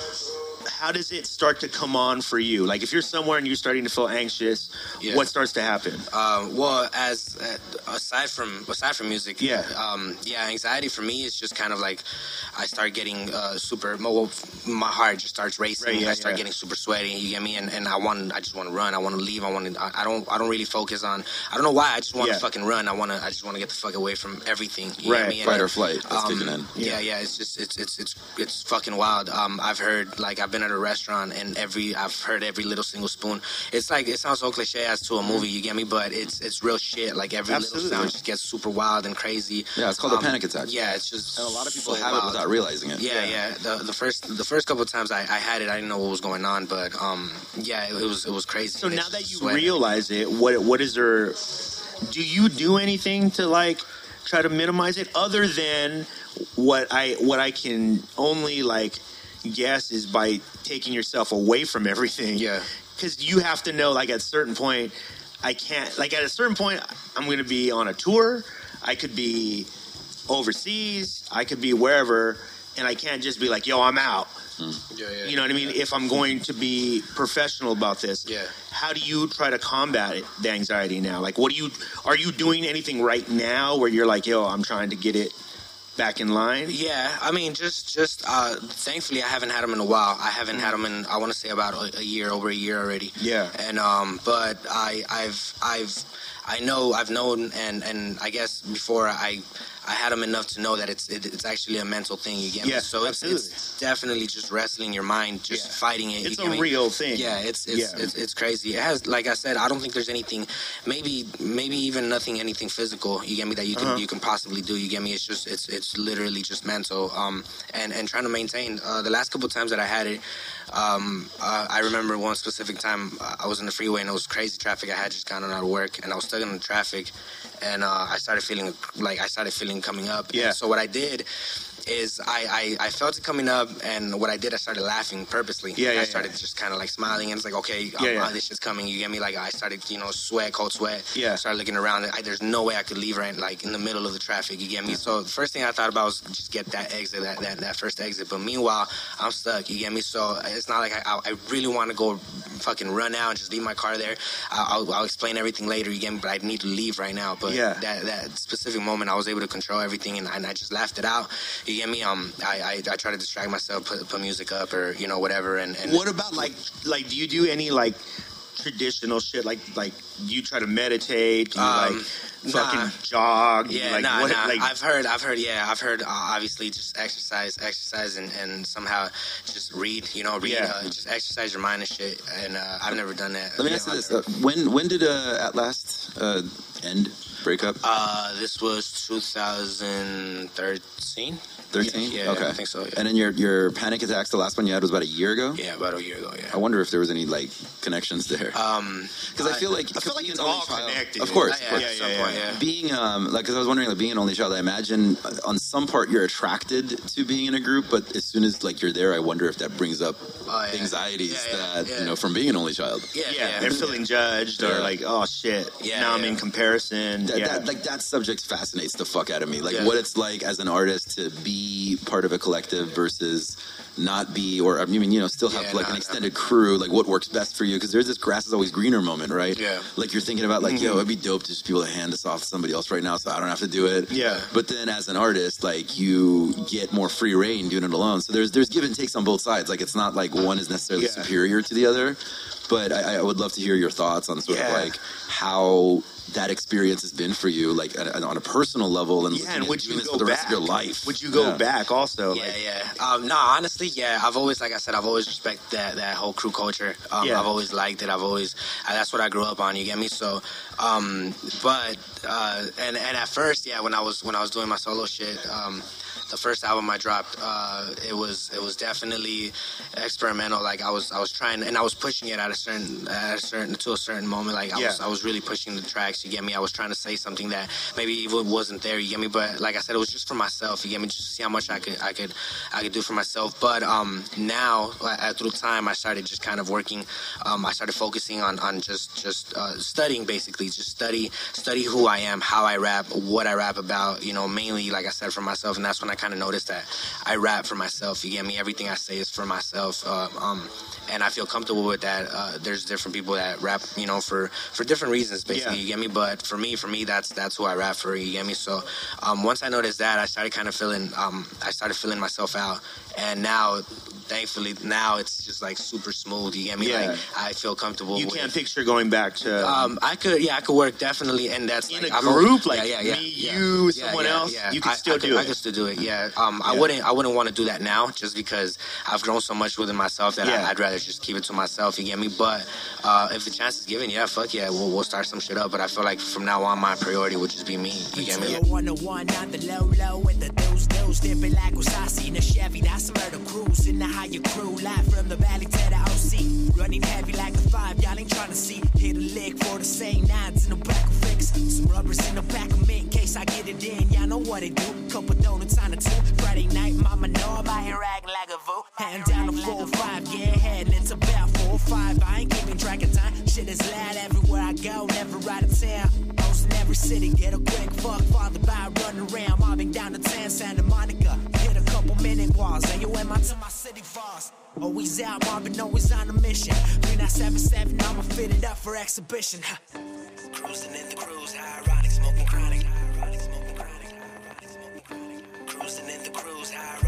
A: how does it start to come on for you? Like if you're somewhere and you're starting to feel anxious,
C: Yeah.
A: what starts to happen?
C: Um, well, as uh, aside from aside from music,
A: Yeah.
C: um, yeah, anxiety for me is just kind of like I start getting uh, super. Well, my heart just starts racing.
A: Right, yeah,
C: I start
A: yeah.
C: getting super sweaty. You get me? And, and I want, I just want to run. I want to leave. I want to. I don't. I don't really focus on. I don't know why. I just want to fucking run. I want to. I just want to get the fuck away from everything. You
A: Right.
C: Get me? And
B: Fight or flight. That's
C: um,
B: kicking in.
C: Yeah, yeah. It's just it's it's it's it's fucking wild. Um, I've heard like I've been at a restaurant and every I've heard every little single spoon. It's like it sounds so cliche as to a movie. You get me? But it's it's real shit. Like every
A: Absolutely.
C: little sound just gets super wild and crazy.
B: Yeah, it's called a
C: Um,
B: panic attack.
C: Yeah, it's just
B: And a lot of people
C: so
B: have it without realizing it.
C: Yeah, yeah. The the first the first couple of times I, I had it, I didn't know what was going on, but um, yeah, it, it was it was crazy.
A: So now that you
C: sweat.
A: realize it, what what is there? Do you do anything to like try to minimize it other than what I what I can only like guess is by taking yourself away from everything?
C: Yeah.
A: because you have to know like at a certain point i can't like at a certain point i'm going to be on a tour i could be overseas i could be wherever and i can't just be like yo i'm out mm.
C: Yeah, yeah.
A: you know what i mean if i'm going to be professional about this
C: Yeah.
A: how do you try to combat it, the anxiety now like what do you are you doing anything right now where you're like yo i'm trying to get it back in line
C: Yeah, I mean, just just uh, thankfully, I haven't had them in a while. I haven't had them in I want to say about a, a year, over a year already.
A: Yeah.
C: and um, but I I've I've I know I've known and and I guess before I I had them enough to know that it's it, it's actually a mental thing. You get
A: Yeah,
C: me? So it's, it's definitely just wrestling your mind, just
A: Yeah.
C: fighting it.
A: it's a
C: me?
A: real thing
C: Yeah, it's it's,
A: Yeah.
C: it's it's crazy. It has, like I said, I don't think there's anything, maybe maybe even nothing, anything physical. You get me that you can
A: Uh-huh.
C: you can possibly do. You get me? It's just it's it's literally just mental. Um, and and trying to maintain. Uh, the last couple times that I had it, um, uh, I remember one specific time uh, I was in the freeway and it was crazy traffic. I had just gotten out of work and I was stuck in the traffic, and uh, I started feeling like I started feeling coming up.
A: Yeah.
C: And so what I did. Is I, I, I felt it coming up, and what I did, I started laughing purposely.
A: Yeah, yeah,
C: I started
A: yeah.
C: just kind of like smiling, and it's like, okay,
A: Yeah, yeah.
C: this shit's coming. You get me? Like I started, you know, sweat, cold sweat.
A: Yeah.
C: Started looking around. I, there's no way I could leave right like in the middle of the traffic. You get me? So the first thing I thought about was just get that exit, that that, that first exit. But meanwhile, I'm stuck. You get me? So it's not like I, I, I really want to go fucking run out and just leave my car there. I'll, I'll, I'll explain everything later. You get me? But I need to leave right now. But
A: Yeah.
C: that that specific moment, I was able to control everything, and, and I just laughed it out. You get me? Um, I I, I try to distract myself, put, put music up or you know whatever, and, and
A: What about like like do you do any like traditional shit like like you try to meditate? Do you
C: Um,
A: like fucking
C: nah.
A: jog?
C: Yeah,
A: like,
C: nah,
A: what,
C: nah.
A: Like,
C: I've heard, I've heard, yeah, I've heard. Uh, obviously, just exercise, exercise, and, and somehow just read. You know, read.
A: Yeah.
C: Uh, just exercise your mind and shit. And uh, I've never done that.
B: Let me
C: You
B: ask you this:
C: I've
B: uh, when when did uh, At Last uh, end breakup?
C: Uh, this was 2013.
B: 13?
C: Yeah,
B: okay.
C: I think so. Yeah.
B: And then your your panic attacks, the last one you had was about a year ago?
C: yeah, about a year ago. Yeah.
B: I wonder if there was any like connections there.
C: Um,
B: Because I, feel like
A: I feel like it's all
B: child-
A: connected.
B: Of course,
C: yeah,
B: of course.
C: at
A: Yeah,
C: some
A: yeah,
C: point,
A: yeah.
C: yeah.
B: being um like because I was wondering like being an only child I imagine uh, on some part you're attracted to being in a group but as soon as like you're there I wonder if that brings up
C: Oh, yeah.
B: anxieties
C: Yeah, yeah,
B: that
C: yeah.
B: you know from being an only child
C: Yeah,
A: Yeah, they're feeling judged or
B: Yeah.
A: like, oh shit.
C: Yeah,
A: now I'm in comparison.
B: that,
A: yeah.
B: that like that subject fascinates the fuck out of me like
C: Yeah.
B: what it's like as an artist to be part of a collective versus not be or I mean you know still have
C: Yeah,
B: like an extended crew like what works best for you because there's this grass is always greener moment right?
C: Yeah.
B: like you're thinking about like yo mm-hmm. it'd be dope to just be able to hand this off to somebody else right now so I don't have to do it.
A: Yeah.
B: but then as an artist like you get more free reign doing it alone. So there's there's give and takes on both sides. Like it's not like one is necessarily
A: Yeah.
B: superior to the other but I, I would love to hear your thoughts on sort
A: Yeah.
B: of like how that experience has been for you, like at- on a personal level, and
A: yeah,
B: looking
A: and would you
B: this
A: go
B: for the
A: back?
B: rest of your life?
A: Would you go
B: Yeah.
A: back also?
C: Yeah,
A: Like,
C: yeah. Um, no, honestly, yeah. I've always, like I said, I've always respected that that whole crew culture. Um,
A: Yeah.
C: I've always liked it. I've always, uh, that's what I grew up on. You get me? So, um, but uh, and and at first, yeah, when I was when I was doing my solo shit, um, the first album I dropped, uh, it was it was definitely experimental. Like I was I was trying and I was pushing it at a certain at a certain to a certain moment. Like I was I was really pushing the tracks. You get me? I was trying to say something that maybe even wasn't there. You get me? But like I said, it was just for myself. You get me? Just to see how much I could I could I could do for myself. But um, now uh, through time, I started just kind of working. Um, I started focusing on on just just uh, studying basically, just study study who I am, how I rap, what I rap about. You know, mainly like I said for myself, and that's when I kind of noticed that I rap for myself. You get me? Everything I say is for myself. Uh, um, and I feel comfortable with that. Uh, there's different people that rap, you know, for for different reasons, basically.
A: Yeah.
C: You get me? But for me, for me, that's that's who I rap for. You get me? So um, once I noticed that, I started kind of feeling, um, I started feeling myself out, and now, thankfully, now it's just like super smooth. You get me?
A: Yeah.
C: Like I feel comfortable.
A: You
C: with,
A: can't picture going back to
C: Um, I could, yeah, I could work definitely, and that's
A: in
C: like,
A: a
C: I've
A: group
C: always-
A: like
C: yeah, yeah, yeah,
A: me,
C: yeah.
A: you,
C: Yeah,
A: someone
C: yeah,
A: else.
C: yeah.
A: You can
C: I-
A: still
C: I
A: do
C: could, I
A: it.
C: could still do it. Yeah. Um, I wouldn't. I wouldn't want to do that now, just because I've grown so much within myself that
A: Yeah.
C: I, I'd rather just keep it to myself. You get me? But uh, if the chance is given, yeah, fuck yeah, we'll, we'll start some shit up. But I feel like from now on, my priority would just be me. You get me?
D: Till 101 on the low low with the deuce deuce dipping like Wasasi in a Chevy. That's murder cruise in the higher crew. Live from the valley to the OC. Running heavy like a five, y'all ain't trying to see. Hit a lick for the same nines in the back of fix. Some rubbers in the back of me in case I get it in. Y'all know what it do. Couple donuts on the two. Friday night, mama know I'm out here acting like a fool. Hand down the four five, yeah, heading it's about four five. I ain't keeping track of time. Shit is loud everywhere I go, never out of town. Every city, get a quick fuck, father by running around, mobbing down the town, Santa Monica. Hit a couple minute walls, and you went my to my city falls. Always out, mobbing, always on a mission. 3977, I'ma fit it up for exhibition. Cruising in the cruise, ironic, smoking chronic. Ironic, smoking chronic. Ironic, smoking chronic. Cruising in the cruise, ironic,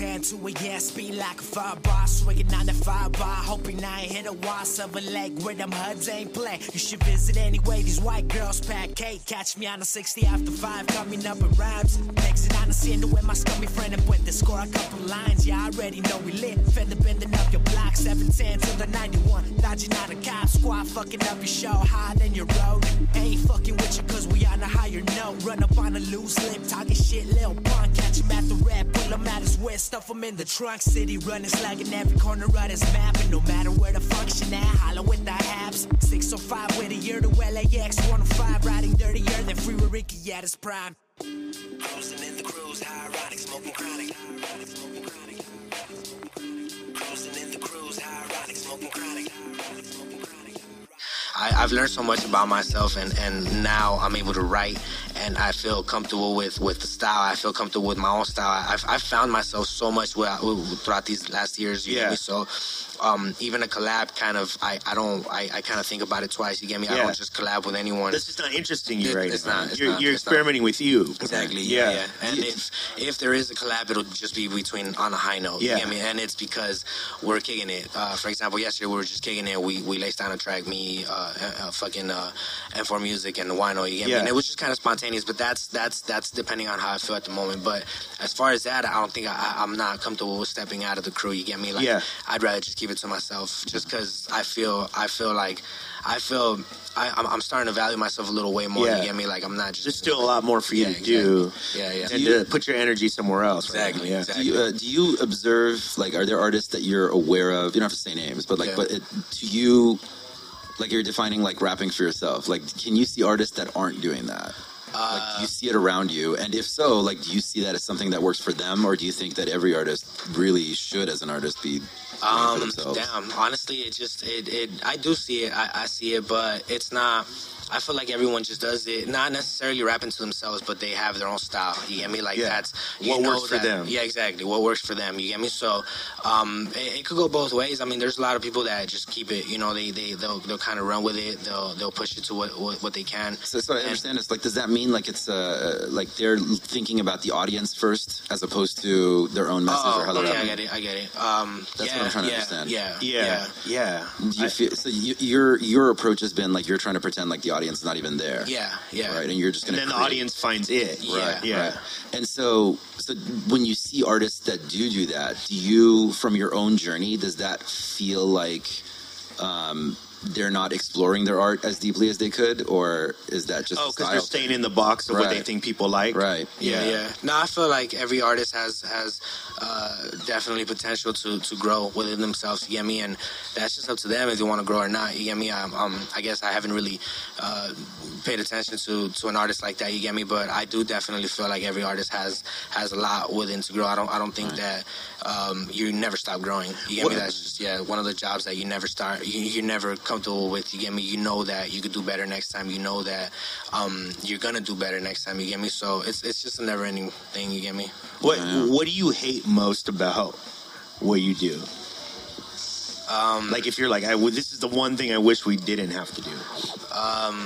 D: 210 to a yeah, speed like a fire bar, swinging on the fire bar, hoping I ain't hit a wall, silver leg where them HUDs ain't play. You should visit anyway, these white girls pack cake. Catch me on the 60 after 5, coming up in rhymes. Exit on the scene with my scummy friend and went to score a couple lines. Yeah, I already know we lit. Fender bending up your block, 710 to the 91. Dodging out a cop squad, fucking up your show, higher than your road. Ain't fucking with you cause we on a higher note. Run up on a loose lip, talking shit, lil punk. Catch him at the red, pull him out his waist, stuff him in the trunk. City running, slugging every corner of his map. And no matter where the function at, holler with the habs. 605 with a year to LAX, 105, riding dirtier than Freeway Ricky at his prime. Cruising in the cruise, high ironic, smoking chronic. Cruising in the cruise, high ironic, smoking chronic. Ironic, smoking chronic.
C: I, I've learned so much about myself, and, and now I'm able to write, and I feel comfortable with, with the style. I feel comfortable with my own style. I've, I've found myself so much throughout these last years. You
A: Yeah.
C: me? So um, even a collab, kind of, I, I don't, I, I kind of think about it twice. You get me? I don't just collab with anyone.
A: This is not interesting you
C: It-
A: right
C: it's
A: now.
C: not, it's
A: you're
C: not,
A: you're
C: it's not.
A: experimenting with you.
C: Exactly. Yeah, yeah. And if if there is a collab, it'll just be between on a high note.
A: Yeah.
C: You get me? And it's because we're kicking it. Uh, for example, yesterday we were just kicking it. We we laced down a track. Me, uh, uh, uh, fucking uh, M4 Music and Wino. You get me?
A: Yeah.
C: And it was just kind of spontaneous, but that's that's that's depending on how I feel at the moment. But as far as that, I don't think I, I- I'm not comfortable with stepping out of the crew. You get me? Like,
A: Yeah.
C: I'd rather just keep it to myself, just because I feel I feel like I feel I, I'm, I'm starting to value myself a little way more.
A: Yeah.
C: You get me? Like I'm not just.
A: There's still a lot more for you
C: Yeah,
A: to do.
C: exactly. Yeah, yeah.
A: And to put your energy somewhere else.
C: Exactly,
A: now, Yeah.
C: exactly.
B: Do you, uh, do you observe like are there artists that you're aware of? You don't have to say names, but like,
C: Yeah.
B: but it, to you, like you're defining like rapping for yourself. Like, can you see artists that aren't doing that? like,
C: Uh,
B: do you see it around you? And if so, like, do you see that as something that works for them, or do you think that every artist really should, as an artist, be doing it for
C: Um, damn. Honestly, it just it, it I do see it. I, I see it, but it's not. I feel like everyone just does it, not necessarily rapping to themselves, but they have their own style. You get me? Like
A: Yeah.
C: that's
A: What works for them.
C: Yeah, exactly. What works for them? You get me? So, um, it, it could go both ways. I mean, there's a lot of people that just keep it. You know, they they they'll, they'll kind of run with it. They'll they'll push it to what what, what they can.
B: So, so I
C: And-
B: understand this. Like, does that mean like it's uh like they're thinking about the audience first, as opposed to their own message or how
C: Oh,
B: they're
C: okay, I get it. I get it. Um,
B: That's
C: yeah,
B: what I'm trying
C: yeah,
B: understand.
C: Yeah,
A: Yeah. Yeah.
B: Do you feel so? You, your your approach has been like you're trying to pretend like the audience is not even there,
C: yeah, yeah.
B: right? And you're just gonna
A: then the audience finds it.
C: Yeah.
A: Yeah.
B: right. And so, so when you see artists that do do that, do you, from your own journey, does that feel like um, they're not exploring their art as deeply as they could, or is that just
A: Oh, because
B: style
A: they're staying in the box of what they think people like.
B: Right.
C: Yeah,
A: Yeah.
C: yeah. No, I feel like every artist has has uh, definitely potential to, to grow within themselves. You get me, and that's just up to them if they want to grow or not. You get me. Um, um I guess I haven't really uh, paid attention to, to an artist like that. You get me, but I do definitely feel like every artist has has a lot within to grow. I don't I don't think that um, you never stop growing. You get
A: What-
C: me? That's just yeah one of the jobs that you never start. You, you're never comfortable with. You get me? You know that you could do better next time. You know that um, you're gonna do better next time. You get me? So it's it's just a never ending thing. You get me?
A: What. What do you hate most about what you do?
C: Um,
A: Like if you're like, I would. This is the one thing I wish we didn't have to do.
C: um,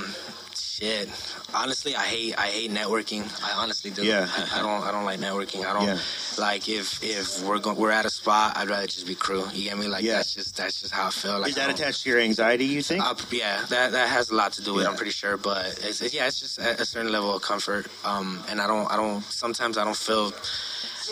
C: shit. Honestly, I hate I hate networking. I honestly do.
A: Yeah.
C: I, I don't I don't like networking. I don't
A: Yeah.
C: like if if we're go, we're at a spot. I'd rather just be crew. You get me? Like
A: Yeah.
C: that's just that's just how I feel. Like
A: is that attached to your anxiety? You think?
C: Uh, yeah, that that has a lot to do with. it, I'm pretty sure, but it's, it's yeah, it's just a, a certain level of comfort. Um, and I don't, I don't. Sometimes I don't feel.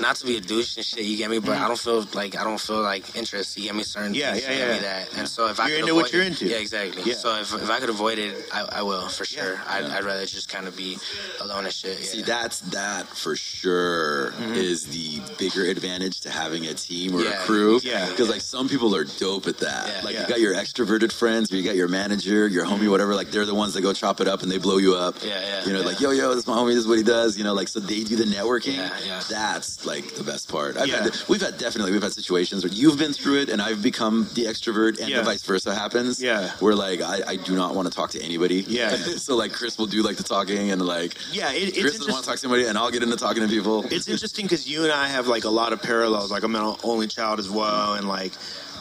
C: Not to be a douche and shit, you get me, but I don't feel like I don't feel like interest. You get me certain
A: Mm-hmm. Yeah,
C: things,
A: yeah,
C: you get
A: yeah.
C: me that, and so if I
A: You're
C: could
A: into what you're
C: it-
A: into.
C: yeah, exactly.
A: Yeah.
C: So if, if I could avoid it, I, I will for sure.
A: Yeah.
C: I'd, I'd rather just kind of be alone and shit. Yeah.
B: See, that's that for sure
A: Mm-hmm.
B: is the bigger advantage to having a team or
C: Yeah.
B: a crew.
A: Yeah.
B: Because like some people are dope at that.
C: Yeah.
B: like
A: Yeah.
B: you got your extroverted friends, or you got your manager, your homie, whatever. Like they're the ones that go chop it up and they blow you up.
C: Yeah, yeah,
B: You know,
C: yeah.
B: like yo, yo, this is my homie. This is what he does. You know, like so they do the networking.
C: Yeah, yeah.
B: That's like the best part. I've
A: Yeah.
B: had, we've had definitely we've had situations where you've been through it and I've become the extrovert and
A: Yeah.
B: the vice versa happens.
A: Yeah.
B: Where like I, I do not want to talk to anybody.
A: Yeah.
B: so like Chris will do like the talking and like
A: yeah, it, it's
B: Chris doesn't want to talk to somebody, and I'll get into talking to people.
A: It's interesting because you and I have like a lot of parallels. Like I'm an only child as well, and like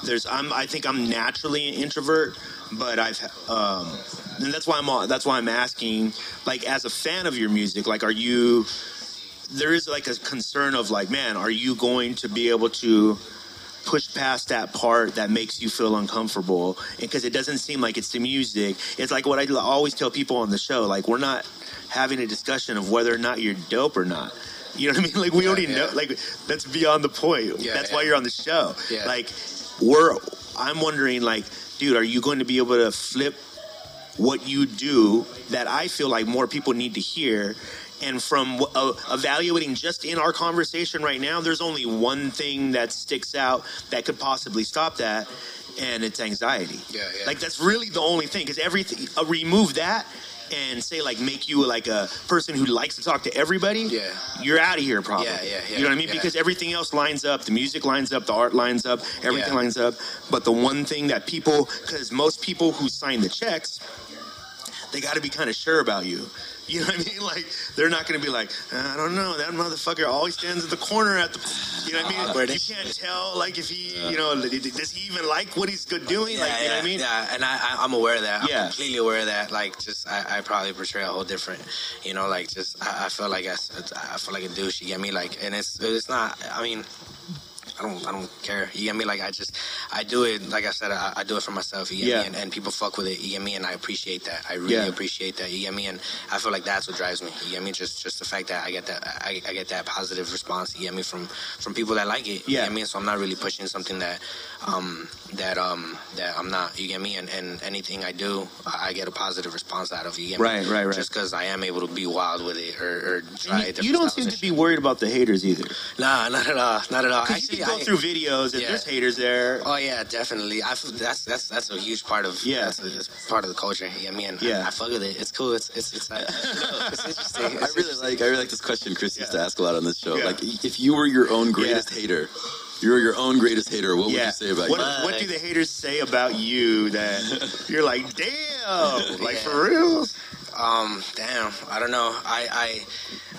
A: there's I'm I think I'm naturally an introvert, but I've um and that's why I'm all, that's why I'm asking. Like as a fan of your music, like are you? There is like a concern of like, man, are you going to be able to? push past that part that makes you feel uncomfortable? Because it doesn't seem like it's the music. It's like what i always tell people on the show like we're not having a discussion of whether or not you're dope or not. You know what i mean? Like we
C: Yeah,
A: already
C: yeah.
A: know like that's beyond the point.
C: Yeah,
A: that's why you're on the show. Like we're i'm wondering like dude are you going to be able to flip what you do that i feel like more people need to hear and from uh, evaluating just in our conversation right now, there's only one thing that sticks out that could possibly stop that, and it's anxiety.
C: Yeah, yeah.
A: Like that's really the only thing. Because everything, uh, remove that, and say like make you like a person who likes to talk to everybody.
C: Yeah.
A: you're out of here probably.
C: Yeah, yeah, yeah,
A: You know what I mean?
C: yeah.
A: Because everything else lines up. The music lines up. The art lines up. Everything
C: Yeah.
A: lines up. But the one thing that people, because most people who sign the checks they got to be kind of sure about you. You know what I mean? Like they're not going to be like, I don't know, that motherfucker always stands at the corner at the. You know what I mean?
C: Awkward.
A: You can't tell like if he, you know, does he even like what he's good doing? like, you know what I mean?
C: Yeah, and I, I, I'm aware of that. I'm
A: Yeah.
C: completely aware of that. Like, just I, I probably portray a whole different, you know, like just I, I feel like I, I feel like a douche. You get me? Like, and it's it's not. I mean, I don't I don't care. You get me? Like I just I do it. Like I said, I, I do it for myself. You get
A: Yeah.
C: me? And, and people fuck with it. You get me? And I appreciate that. I really
A: Yeah.
C: appreciate that. You get me? And I feel like that's what drives me. You get me? Just just the fact that I get that I, I get that positive response. You get me from from people that like it. You
A: Yeah.
C: get me? So I'm not really pushing something that um that um that I'm not. You get me? And and anything I do, I get a positive response out of. You get me?
A: Right, right, right.
C: Just because I am able to be wild with it or, or try.
A: You, you don't seem to
C: shit.
A: be worried about the haters either.
C: Nah, not at all. Not at all.
A: Because you can go
C: I-
A: through videos and
C: yeah.
A: there's haters there.
C: Oh yeah, definitely. I feel that's that's that's a huge part of
A: Yeah.
C: That's, a, that's part of the culture. Yeah, me and
A: Yeah.
C: I, I fuck with it. It's cool. It's it's it's, like, it's interesting.
B: I really
C: interesting.
B: like I really like this question Chris used to ask a lot on this show.
A: Yeah.
B: Like if you were your own greatest hater, you were your own greatest hater, what would you say about
A: what,
B: you?
A: what do the haters say about you that you're like, damn, like
C: Yeah.
A: for real?
C: Um, damn. I don't know. I I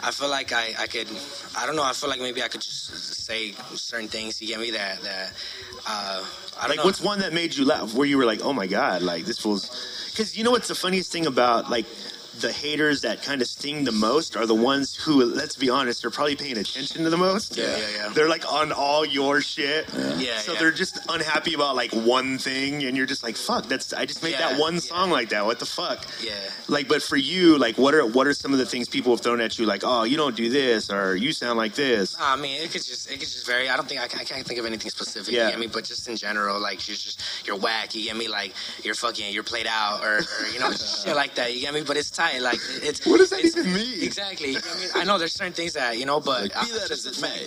C: I feel like I I could. I don't know. I feel like maybe I could just say certain things. to get me? That that. Uh, I don't
A: Like,
C: know.
A: what's one that made you laugh? Where you were like, oh my god, like this fool's. Because you know what's the funniest thing about like the haters that kind of sting the most are the ones who, let's be honest, are probably paying attention to the most.
C: Yeah, yeah, yeah.
A: They're like on all your shit.
C: Yeah, yeah
A: So
C: yeah.
A: they're just unhappy about like one thing, and you're just like, fuck, that's I just made
C: Yeah,
A: that one song like that. What the fuck?
C: Yeah.
A: Like, but for you, like, what are what are some of the things people have thrown at you? Like, oh, you don't do this, or you sound like this.
C: I mean, it could just it could just vary. I don't think I, can, I can't think of anything specific.
A: Yeah.
C: You get me? But just in general, like you're just you're whack. You get me? Like you're fucking you're played out, or, or you know shit like that. You get me? But it's tight. Like it's
A: What does that even mean?
C: Exactly. You get me? I know there's certain things that you know, but
B: Like, be
C: I-
B: that as it may.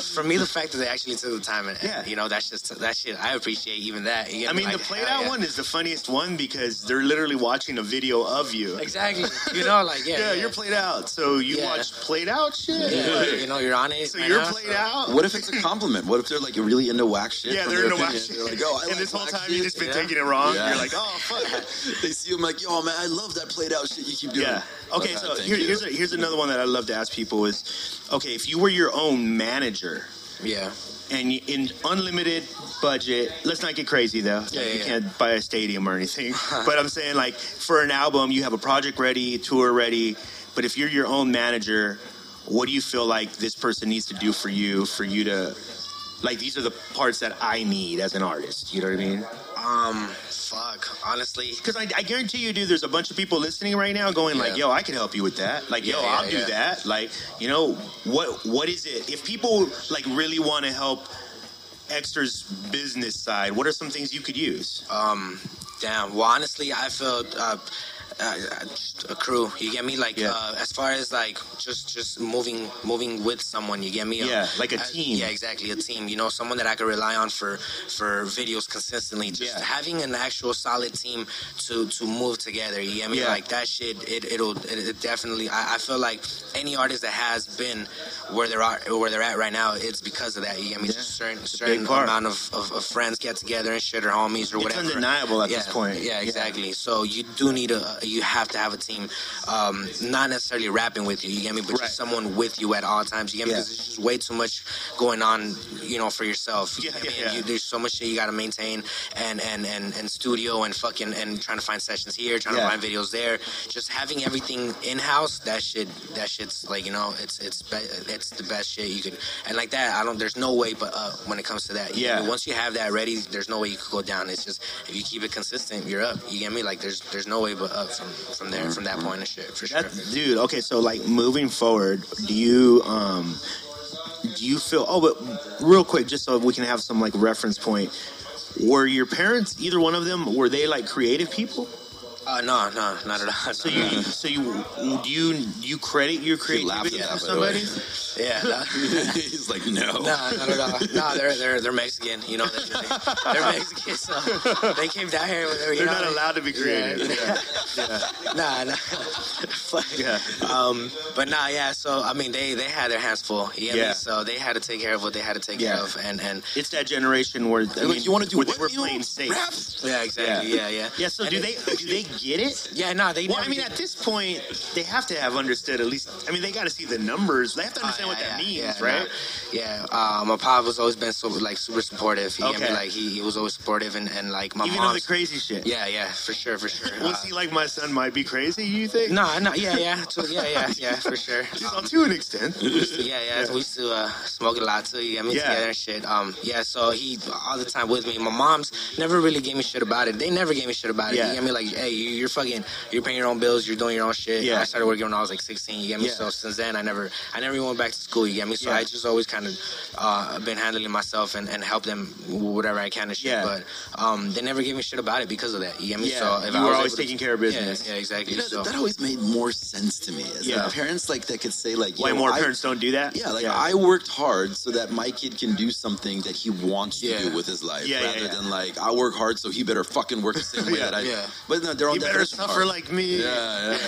C: for me, the fact that they actually took the time and,
A: Yeah.
C: and, you know that's just that shit. I appreciate even that. You get
A: I
C: me?
A: mean, the
C: Like,
A: played
C: hell
A: out
C: yeah.
A: one is the funniest one because they're literally watching a video of you.
C: Exactly. You know, like yeah,
A: Yeah, you're played out. So you
C: Yeah.
A: watch played out shit.
C: Yeah, you know, you're on it.
A: So
C: right
A: you're
C: now,
A: played
C: so-
A: out.
B: What if it's a compliment? What if they're like really into whack shit?
A: Yeah, they're
B: their
A: in the whack shit.
B: They're like, oh, I
A: and
B: like
A: this whole time
B: shit.
A: you've just been
C: Yeah.
A: taking it wrong.
B: Yeah.
A: You're like, oh fuck.
B: they see them like, yo, man, I love that played out shit you keep doing.
A: Yeah. Okay, so here, here's a, here's another one that I love to ask people is, okay, if you were your own manager
C: Yeah.
A: and you, in unlimited budget, let's not get crazy though.
C: Yeah,
A: you
C: yeah,
A: can't buy a stadium or anything. but I'm saying like for an album, you have a project ready, tour ready. But if you're your own manager, what do you feel like this person needs to do for you for you to like these are the parts that I need as an artist. You know what I mean?
C: Um, fuck. Honestly,
A: Because I, I guarantee you, dude, there's a bunch of people listening right now going like, "Yo, I can help you with that." Like, "Yo,
C: Yeah, yeah,
A: I'll do that." Like, you know, what what is it? If people like really want to help Extra's business side, what are some things you could use?
C: um, damn. Well, honestly, I feel uh, uh, a crew. You get me? Like
A: Yeah.
C: uh, as far as like just just moving moving with someone. You get me? Um,
A: Yeah, like a
C: uh,
A: team.
C: yeah, exactly. A team. You know, someone that I could rely on for for videos consistently. Just
A: Yeah.
C: having an actual solid team to to move together. You get me?
A: Yeah.
C: Like that shit. It it'll it, it definitely. I, I feel like any artist that has been where they're at where they're at right now, it's because of that. You get me? Just certain
A: a
C: certain amount of, of, of friends get together and shit or homies or
A: It's
C: whatever.
A: undeniable at
C: yeah,
A: this point.
C: Yeah,
A: Yeah.
C: exactly. So you do need a you have to have a team, um, not necessarily rapping with you. You get me, but
A: Right.
C: just someone with you at all times. You get me?
A: Yeah.
C: Because there's just way too much going on, you know, for yourself. You
A: Yeah, yeah, yeah.
C: You, there's so much shit you got to maintain, and and and and studio and fucking and trying to find sessions here, trying
A: Yeah.
C: to find videos there. Just having everything in house. That shit. That shit's like you know, it's it's be, it's the best shit you could. And like that, I don't. There's no way but up when it comes to that.
A: Yeah.
C: me? Once you have that ready, there's no way you could go down. It's just if you keep it consistent, you're up. You get me? Like there's there's no way but up from from there from that point of shit for sure.
A: That, dude, okay, so like moving forward, do you um do you feel oh but real quick just so we can have some like reference point were your parents either one of them were they like creative people
C: Uh, no, no, not at all.
A: so you so you do you do you credit your creativity
B: at
A: to
B: that, by the
A: somebody
C: yeah, no.
B: He's like, no.
C: Nah, not at all. Nah, they're they're they're Mexican. You know, they're, they're Mexican, so they came down here. With, you
A: they're
C: know,
A: not allowed to be creative
C: Yeah,
A: yeah.
C: Nah, nah. Fuck.
A: Yeah.
C: Um, but nah, yeah. So I mean, they they had their hands full. You get
A: Yeah.
C: me? So they had to take care of what they had to take
A: Yeah.
C: care of, and and
A: it's that generation where I
B: They're like, you want to do
A: where
B: what?
A: they were playing safe
B: rap?
C: yeah, exactly. Yeah, yeah.
A: yeah so
C: And
A: do
C: it-
A: they do they get it?
C: Yeah, no, they.
A: Well, I mean, at this point, they have to have understood at least. I mean, they got to see the numbers. They have to
C: Oh,
A: understand what
C: yeah,
A: that
C: yeah,
A: means,
C: yeah,
A: right?
C: no. Yeah, uh, my pop has always been so like super supportive. He, I
A: Okay.
C: mean, like he, he was always supportive, and, and like my
A: Even on the crazy shit.
C: Yeah, yeah, for sure, for sure.
A: Was
C: Uh,
A: he like my son might be crazy? You think?
C: no, no, yeah, yeah, to, yeah, yeah, yeah, for sure.
A: Well, to an extent.
C: Yeah, yeah, we used to uh, smoke a lot too. You get me
A: Yeah.
C: together and shit. Um, yeah, so he all the time with me. My mom's never really gave me shit about it. They never gave me shit about it.
A: Yeah.
C: You get me? Like, hey, you, you're fucking, you're paying your own bills. You're doing your own shit.
A: Yeah.
C: I started working when I was like 16. You get me?
A: Yeah.
C: So since then, I never, I never even went back to school. You get me? So
A: Yeah.
C: I just always kind of uh, been handling myself and, and help them whatever I can and shit.
A: Yeah.
C: But um, they never gave me shit about it because of that. You get me?
A: Yeah.
C: So if
A: You
C: I
A: were
C: was
A: always
C: able to-
A: taking care of business.
C: Yeah, yeah exactly.
B: You know,
C: so,
B: that always made more sense to me. As
A: Yeah.
B: like parents like that could say like,
A: Why
B: "Yo,
A: more
B: I-
A: parents don't do that?
B: Yeah, like I worked hard so that my kid can do something that he wants to
C: Yeah.
B: do with his life,
A: Yeah, yeah,
B: rather
A: yeah.
B: than like I work hard so he better fucking work the same way
A: Yeah.
B: that I.
C: Yeah.
B: But no, they're on
A: You better suffer
B: hard.
A: like me.
B: Yeah, yeah,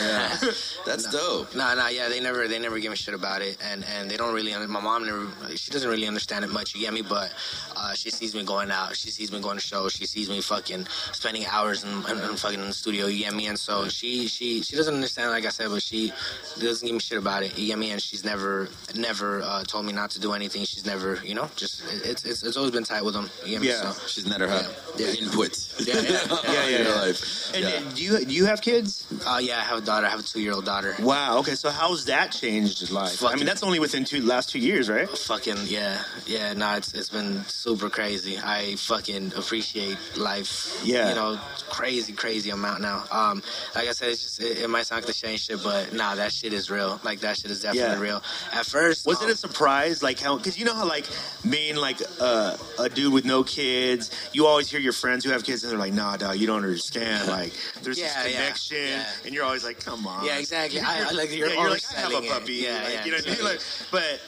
B: yeah. That's dope.
C: Nah, nah, yeah, they never, they never give me shit about it, and and they don't really. My mom never, she doesn't really understand it much. You get me? But uh, she sees me going out, she sees me going to shows, she sees me fucking spending hours in, in, in fucking in the studio. You get me? And so she, she, she doesn't understand, like I said, but she doesn't give me shit about it. You get me? And she's never, never uh, told me not to do anything. She's never, you know, just it's it's, it's always been tight with them. You get me?
A: Yeah.
C: So,
B: She's never had
C: Yeah.
B: input.
C: Yeah, yeah.
A: Yeah,
B: in
A: yeah,
B: your
A: yeah.
B: life.
A: And
B: Yeah.
A: uh, do you do you have kids?
C: uh, yeah, I have a daughter. I have a two year old daughter.
A: Wow. Okay. So how's that changed life? I mean, that's only within two last two years, right?
C: Fucking yeah, yeah. Nah, it's it's been super crazy. I fucking appreciate life.
A: Yeah.
C: you know, crazy, crazy amount now. Um, like I said, it's just it, it might sound cliche and shit, but nah, that shit is real. Like that shit is definitely
A: Yeah.
C: real. At first,
A: Was
C: um,
A: it a surprise, like how? Because you know how, like, being like uh, a dude with no kids, you always hear your friends who have kids, and they're like, "Nah, dog, you don't understand." Like, there's
C: Yeah,
A: this connection,
C: yeah.
A: and you're always like, "Come on."
C: Yeah, exactly. I- I like- you're
A: yeah, you're like,
C: always
A: I have a puppy.
C: Yeah,
A: like,
C: yeah,
A: You know, what I mean? like, but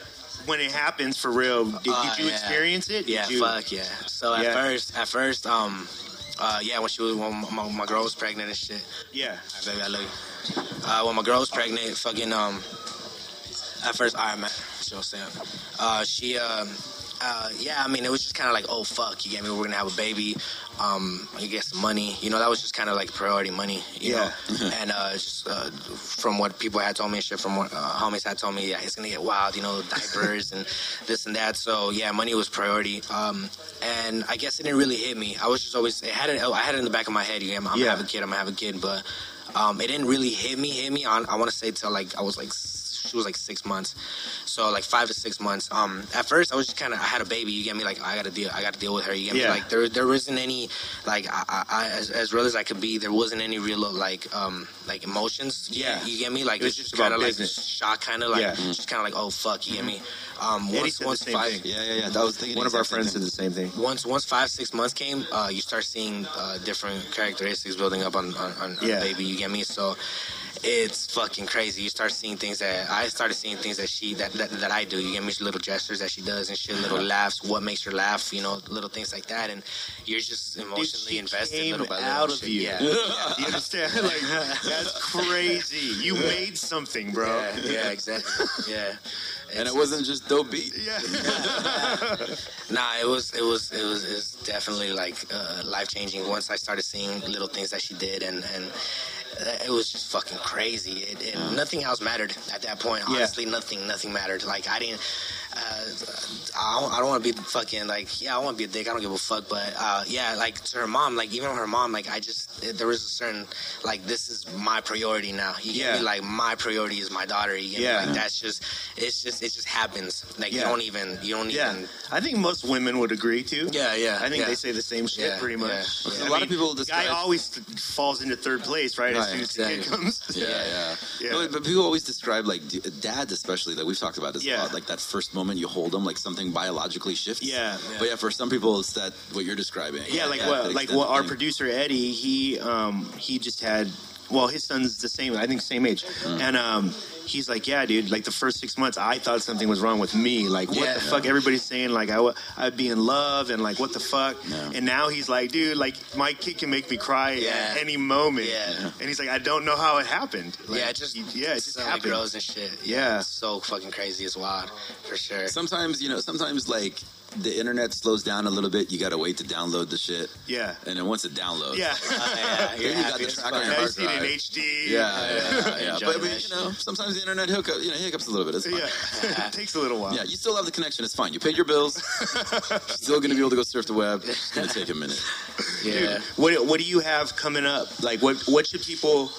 A: when it happens for real, did, did
C: Uh,
A: you
C: yeah.
A: experience it? Did
C: Yeah,
A: you,
C: fuck yeah. So at
A: Yeah.
C: first, at first, um, uh, yeah, when she was when my, my girl was pregnant and shit.
A: Yeah.
C: Baby, I love you. Uh, when my girl was pregnant, fucking um, at first, right, man. You know what I'm saying? Uh, she um. Uh, yeah, I mean, it was just kind of like, oh fuck, you get me? We're gonna have a baby. Um, you get some money. You know, that was just kind of like priority money. You
A: Yeah.
C: know, and uh, just uh, from what people had told me and shit, from what uh, homies had told me, yeah, it's gonna get wild. You know, diapers and this and that. So yeah, money was priority. Um, and I guess it didn't really hit me. I was just always, it had it. I had it in the back of my head. You know, I'm, I'm
A: Yeah.
C: gonna have a kid. I'm gonna have a kid, but um, it didn't really hit me. Hit me on. I want to say till like I was like she was like six months, so like five to six months. Um, at first I was just kind of I had a baby. You get me? Like I got to deal. I got to deal with her. You get me?
A: Yeah.
C: Like there there wasn't any like I, I, as, as real as I could be. There wasn't any real like um like emotions.
A: Yeah.
C: you get me? Like
A: It was just
C: kind of like shock, kind of like
A: Yeah. Mm-hmm.
C: just kind of like oh fuck. You get me? Um,
A: Eddie
C: once once five.
A: thing.
B: Yeah, yeah, yeah. That was thinking
A: One of our friends
B: same
A: did the same thing.
C: Once once five six months came, uh, you start seeing uh, different characteristics building up on on, on, on
A: Yeah.
C: baby. You get me? So it's fucking crazy. You start seeing things that I started seeing things that she that that, that I do. You get me? Little gestures that she does and shit, little laughs. What makes her laugh? You know, little things like that. And you're just
A: Dude,
C: emotionally
A: she
C: invested
A: came
C: little by little.
A: out of
C: shit.
A: you.
C: Yeah.
A: you understand? Like that's crazy. You made something, bro.
C: Yeah, yeah, exactly. Yeah,
B: And it wasn't just dope beat.
A: Yeah.
C: Nah, it was it was it was, it was definitely like uh, life changing. Once I started seeing little things that she did, and and Uh, it was just fucking crazy. It, it, uh-huh. Nothing else mattered at that point.
A: Yeah.
C: Honestly, nothing nothing mattered. Like I didn't. Uh, I don't, I don't want to be fucking like yeah I want to be a dick I don't give a fuck but uh, yeah like to her mom like even her mom like I just it, there was a certain like this is my priority now you get
A: Yeah.
C: me like my priority is my daughter you get
A: Yeah.
C: me like that's just it's just it just happens like you don't even you don't
A: Yeah,
C: even
A: I think most women would agree too.
C: yeah yeah
A: I think
C: yeah.
A: they say the same shit
C: Yeah,
A: pretty much.
C: yeah,
B: yeah.
A: I
B: A lot of
A: mean,
B: people
A: guy
B: describe-
A: always th- falls into third place, right? as
B: Right,
A: soon as the kid comes.
B: Yeah, yeah.
A: Yeah.
B: No, but people always describe like dads, especially that we've talked about this
A: Yeah.
B: a lot. Like that first moment you hold them, like something biologically shifts.
A: Yeah.
B: But yeah, for some people, it's that what you're describing.
A: Yeah, like
B: that
A: what, like what our
B: thing.
A: producer Eddie, he um he just had, well, his son's the same, I think same age,
B: Mm.
A: and um he's like, yeah, dude, like the first six months, I thought something was wrong with me, like what
C: Yeah.
A: the fuck, everybody's saying like I w- I'd be in love and like what the fuck,
B: Yeah.
A: and now he's like, dude, like my kid can make me cry
C: Yeah.
A: at any moment,
C: Yeah.
A: and he's like, I don't know how it happened, like,
C: yeah, it just
A: yeah, it just
C: suddenly
A: happened,
C: grows and shit.
A: Yeah.
C: it's so fucking crazy. It's wild for sure.
B: Sometimes you know, sometimes like the internet slows down a little bit, you gotta wait to download the shit.
A: Yeah.
B: And then once it downloads,
A: Yeah.
C: yeah,
B: then you got the track on your hard
A: it in. HD.
B: Yeah, yeah, yeah. yeah. But I mean, you know, sometimes the internet hookup, you know, hiccups a little bit. It's fine.
A: Yeah. it takes a little while.
B: Yeah, you still have the connection. It's fine. You paid your bills. still going to be able to go surf the web. It's going to take a minute.
C: yeah.
A: What What do you have coming up? Like, what What should people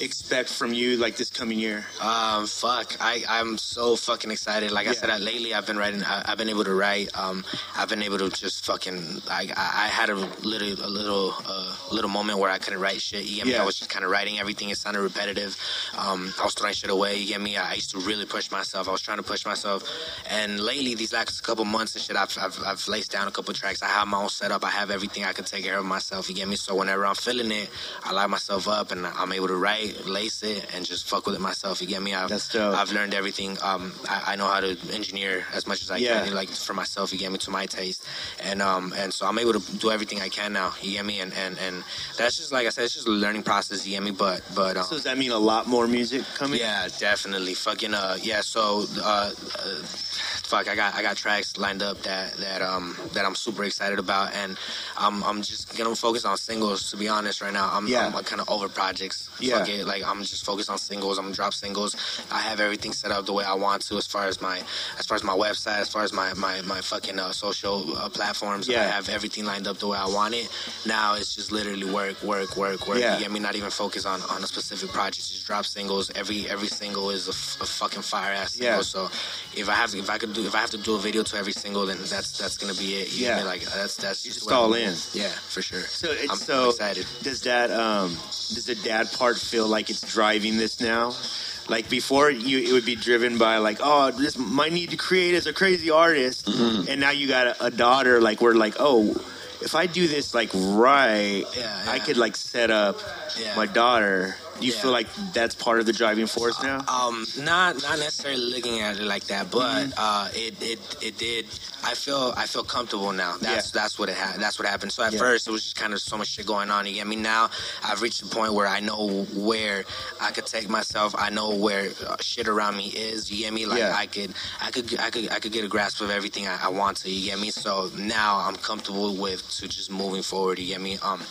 A: expect from you like this coming year?
C: Um, fuck, I I'm so fucking excited. Like I said, I, lately I've been writing. I, I've been able to write. Um, I've been able to just fucking. I I, I had a little a little uh, little moment where I couldn't write shit. You get me?
A: Yeah.
C: I was just kind of writing everything. It sounded repetitive. Um, I was throwing shit away. You get me? I used to really push myself. I was trying to push myself. And lately, these last couple months and shit, I've I've, I've laced down a couple tracks. I have my own setup. I have everything. I can take care of myself. You get me? So whenever I'm feeling it, I light myself up and I'm able to write, lace it, and just fuck with it myself. You get me? I've,
A: That's dope.
C: I've learned everything. Um, I, I know how to engineer as much as I
A: Yeah.
C: can, like for myself. You get me to my taste, and um, and so I'm able to do everything I can now. You get me? And and and that's just like I said, it's just a learning process. You get me? But but um,
A: So does that mean a lot more music coming?
C: yeah, definitely. Fucking uh, yeah. So, uh, uh, fuck, I got I got tracks lined up that that um that I'm super excited about, and I'm I'm just gonna focus on singles. To be honest, right now, I'm
A: Yeah.
C: I'm kind of over projects.
A: Yeah.
C: Fuck it, like I'm just focused on singles. I'm gonna drop singles. I have everything set up the way I want to, as far as my as far as my website, as far as my my my fucking uh, social uh, platforms.
A: Yeah.
C: I have everything lined up the way I want it. Now it's just literally work, work, work, work.
A: Yeah.
C: You get me? Not even focus on on a specific project. Just drop singles. Every every single is a, f- a fucking fire ass single.
A: Yeah.
C: So if I have if I could do if I have to do a video to every single, then that's that's gonna be it.
A: Yeah.
C: me? Like that's that's
A: You're just all in.
C: Yeah, for sure.
A: So it's
C: I'm,
A: so
C: excited.
A: does that um does the dad part feel like it's driving this now? Like before, you it would be driven by like, oh, this my need to create as a crazy artist,
C: Mm-hmm.
A: and now you got a, a daughter. Like we're like, oh, if I do this like right,
C: Yeah,
A: I could like set up
C: Yeah.
A: my daughter. Do you
C: Yeah.
A: feel like that's part of the driving force now?
C: Um, not not necessarily looking at it like that, but
A: Mm-hmm.
C: uh, it it it did. I feel I feel comfortable now. That's
A: Yeah.
C: that's what it ha- that's what happened. So at
A: Yeah.
C: first it was just kind of so much shit going on. You get me? Now I've reached the point where I know where I could take myself. I know where uh, shit around me is. You get me? Like. I could I could I could I could get a grasp of everything I, I want to. You get me? So now I'm comfortable with to just moving forward. You get me? Um,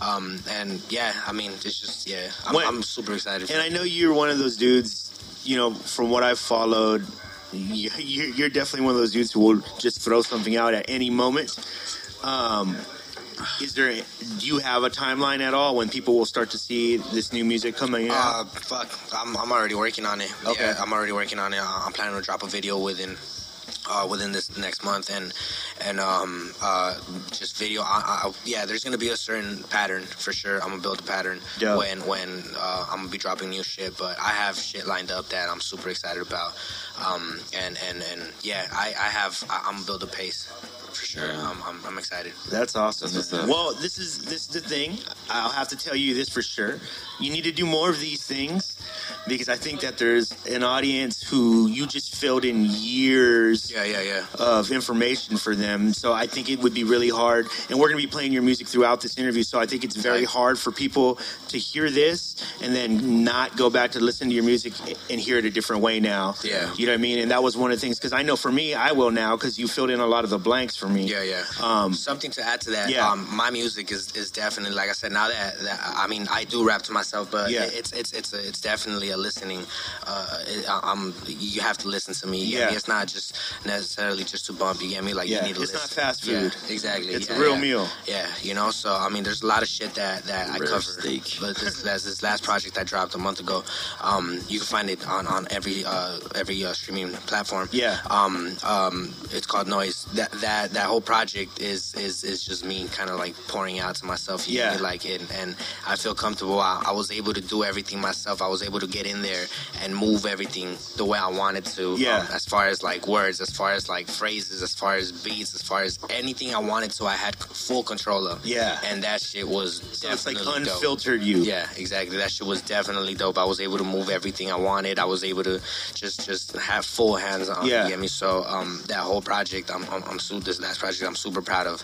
C: um, and yeah, I mean it's just yeah. I'm,
A: When-
C: I'm super excited.
A: And I know you're one of those dudes, you know, from what I've followed, you- you- you're definitely one of those dudes who will just throw something out at any moment. Um, is there, do you have a timeline at all when people will start to see this new music coming out?
C: Uh, fuck, I'm, I'm already working on it.
A: Okay.
C: Yeah, I'm already working on it. Uh, I'm planning to drop a video within uh, within this next month, and and um, uh, just video. I, I, yeah, there's gonna be a certain pattern for sure. I'm gonna build a pattern
A: Dope.
C: when when uh, I'm gonna be dropping new shit. But I have shit lined up that I'm super excited about. Um, and and and yeah, I, I have. I, I'm gonna build a pace for sure.
B: Yeah.
C: I'm, I'm I'm excited.
A: That's awesome.
B: That's what's up.
A: Well, this is this is the thing. I'll have to tell you this for sure. You need to do more of these things because I think that there's an audience who you just filled in years
C: Yeah, yeah, yeah.
A: of information for them. So I think it would be really hard. And we're going to be playing your music throughout this interview. So I think it's very hard for people to hear this and then not go back to listen to your music and hear it a different way now.
C: Yeah.
A: You know what I mean? And that was one of the things because I know for me, I will now because you filled in a lot of the blanks for me.
C: Yeah, yeah.
A: Um,
C: Something to add to that.
A: Yeah.
C: Um, my music is, is definitely like I said. Now that, that I mean, I do rap to myself, but
A: Yeah.
C: it's it's it's a, it's definitely a listening. Uh, it, I- I'm you have to listen to me. You
A: Yeah.
C: It's not just necessarily just to bump. You get me? Like
A: Yeah,
C: you need to
A: it's not fast food.
C: Yeah, exactly.
A: It's
C: yeah,
A: a real
C: yeah.
A: meal.
C: Yeah, you know. So I mean, there's a lot of shit that that I
B: Rare
C: cover.
B: steak.
C: But this, that's this last project I dropped a month ago. Um, you can find it on on every uh, every uh, streaming platform.
A: Yeah.
C: Um, um, it's called Noise. That that that whole project is is is just me kind of like pouring out to myself. You
A: Yeah.
C: like it, and I feel comfortable. I, I was able to do everything myself. I was able to get in there and move everything the way I wanted to.
A: Yeah.
C: Um, as far as like words, as far as like phrases, as far as beats, as far as anything I wanted to, I had full control of.
A: Yeah.
C: And that shit was
A: So it's like
C: definitely dope.
A: unfiltered you.
C: Yeah, exactly. That shit was definitely dope. I was able to move everything I wanted. I was able to just just have full hands on.
A: Yeah.
C: You get me? So um, that whole project, I'm I'm, I'm su- this last project, I'm super proud of,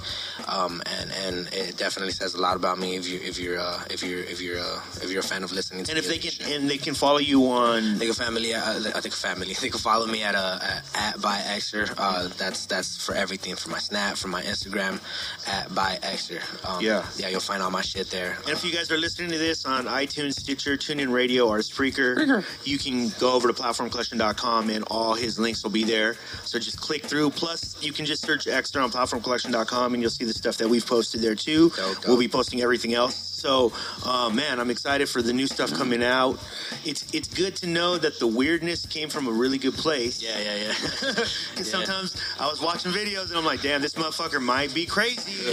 C: um, and and it definitely says a lot about me if you if you're uh, if you're if you're uh, if you're a fan of listening. to
A: And if they can,
C: shit.
A: and they can follow you on.
C: Think of family. Uh, I think family. They can follow me at uh, at, at by Exer. Uh, that's that's for everything, for my Snap, for my Instagram, at by Exer. Um,
A: Yeah.
C: yeah, you'll find all my shit there.
A: And if you guys are listening to this on iTunes, Stitcher, TuneIn Radio, or Spreaker, you can go over to platformcollection.com and all his links will be there. So just click through. Plus, you can just search Extra on platformcollection.com and you'll see the stuff that we've posted there too.
C: Dope, dope.
A: We'll be posting everything else. So, uh, man, I'm excited for the new stuff coming out. It's it's good to know that the weirdness came from a really good place.
C: Yeah, yeah, yeah.
A: Because
C: Yeah.
A: sometimes I was watching videos and I'm like, damn, this motherfucker might be crazy.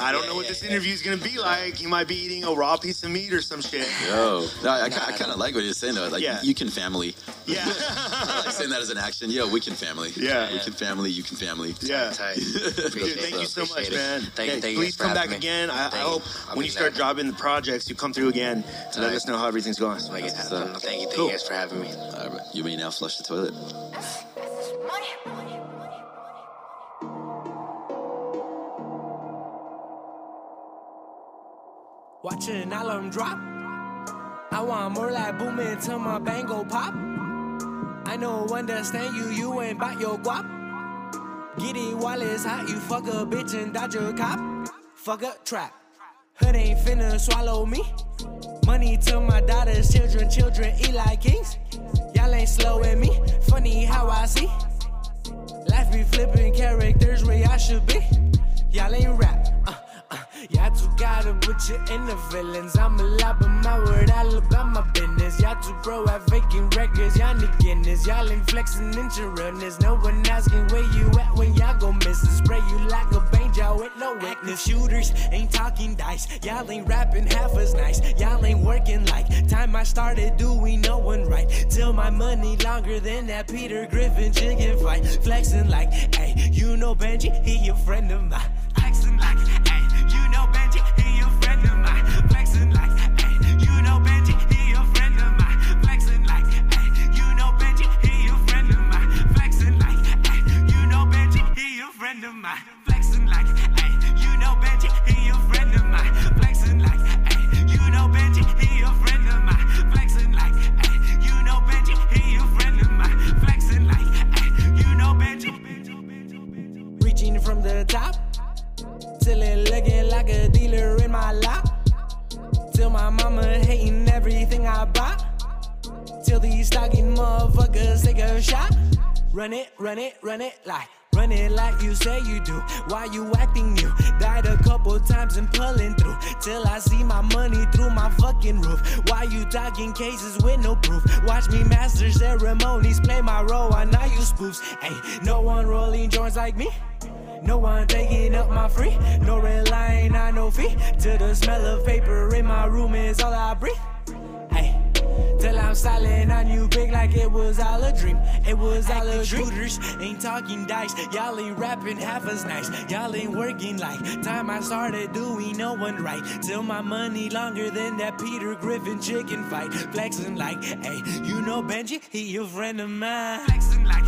A: I don't
C: Yeah,
A: know what
C: yeah,
A: this
C: yeah.
A: interview is going to be like. He might be eating a raw piece of meat or some shit.
B: Yo, no, I, I,
C: Nah,
B: kind of like what you're saying though. Like
A: Yeah.
B: you can family.
A: Yeah.
B: I like saying that as an action. Yo, we can family.
A: Yeah.
B: we can family. You can family.
A: yeah. Dude, thank you so much,
C: it.
A: man.
C: Thank
A: Yeah,
C: you. Thank you
A: please come back
C: me.
A: again. I, I hope.
C: I'll
A: when you start
C: glad.
A: dropping the projects, you come through again to let
C: Alright.
A: us know how everything's going.
C: Like,
B: That's,
C: uh, thank you, thank
A: cool.
C: you guys for having me.
B: All right, you may now flush the toilet.
E: Watching all of them drop. I want more like booming till my bang go pop. I know understand you, you ain't bought your guap. Giddy it while it's hot, you fuck a bitch and dodge a cop. Fuck a trap. Hood ain't finna swallow me. Money to my daughter's children, children like kings. Y'all ain't slowing me. Funny how I see. Life be flipping characters where y'all should be. Y'all ain't rap. Uh, y'all too gotta put you in the feelings. I'm a lot, but my word all about my business. Y'all too pro at faking records. Y'all need Guinness. Y'all ain't flexing into realness. No one asking where you at when y'all gon' miss it. Spray you like a banjo y'all with no witness. Shooters ain't talking dice. Y'all ain't rapping half as nice. Y'all ain't working like time I started doing no one right. Till my money longer than that Peter Griffin chicken fight. Flexing like, hey, you know Benji, he a friend of mine. Flexing like, like me. No one taking up my free. No relying on no fee. Till the smell of paper in my room is all I breathe. Hey, till I'm silent on you big like it was all a dream. It was all a dream. Shooters ain't talking dice. Y'all ain't rapping half as nice. Y'all ain't working like time I started doing no one right. Till my money longer than that Peter Griffin chicken fight. Flexing like, hey, you know Benji, he a friend of mine. Flexing like,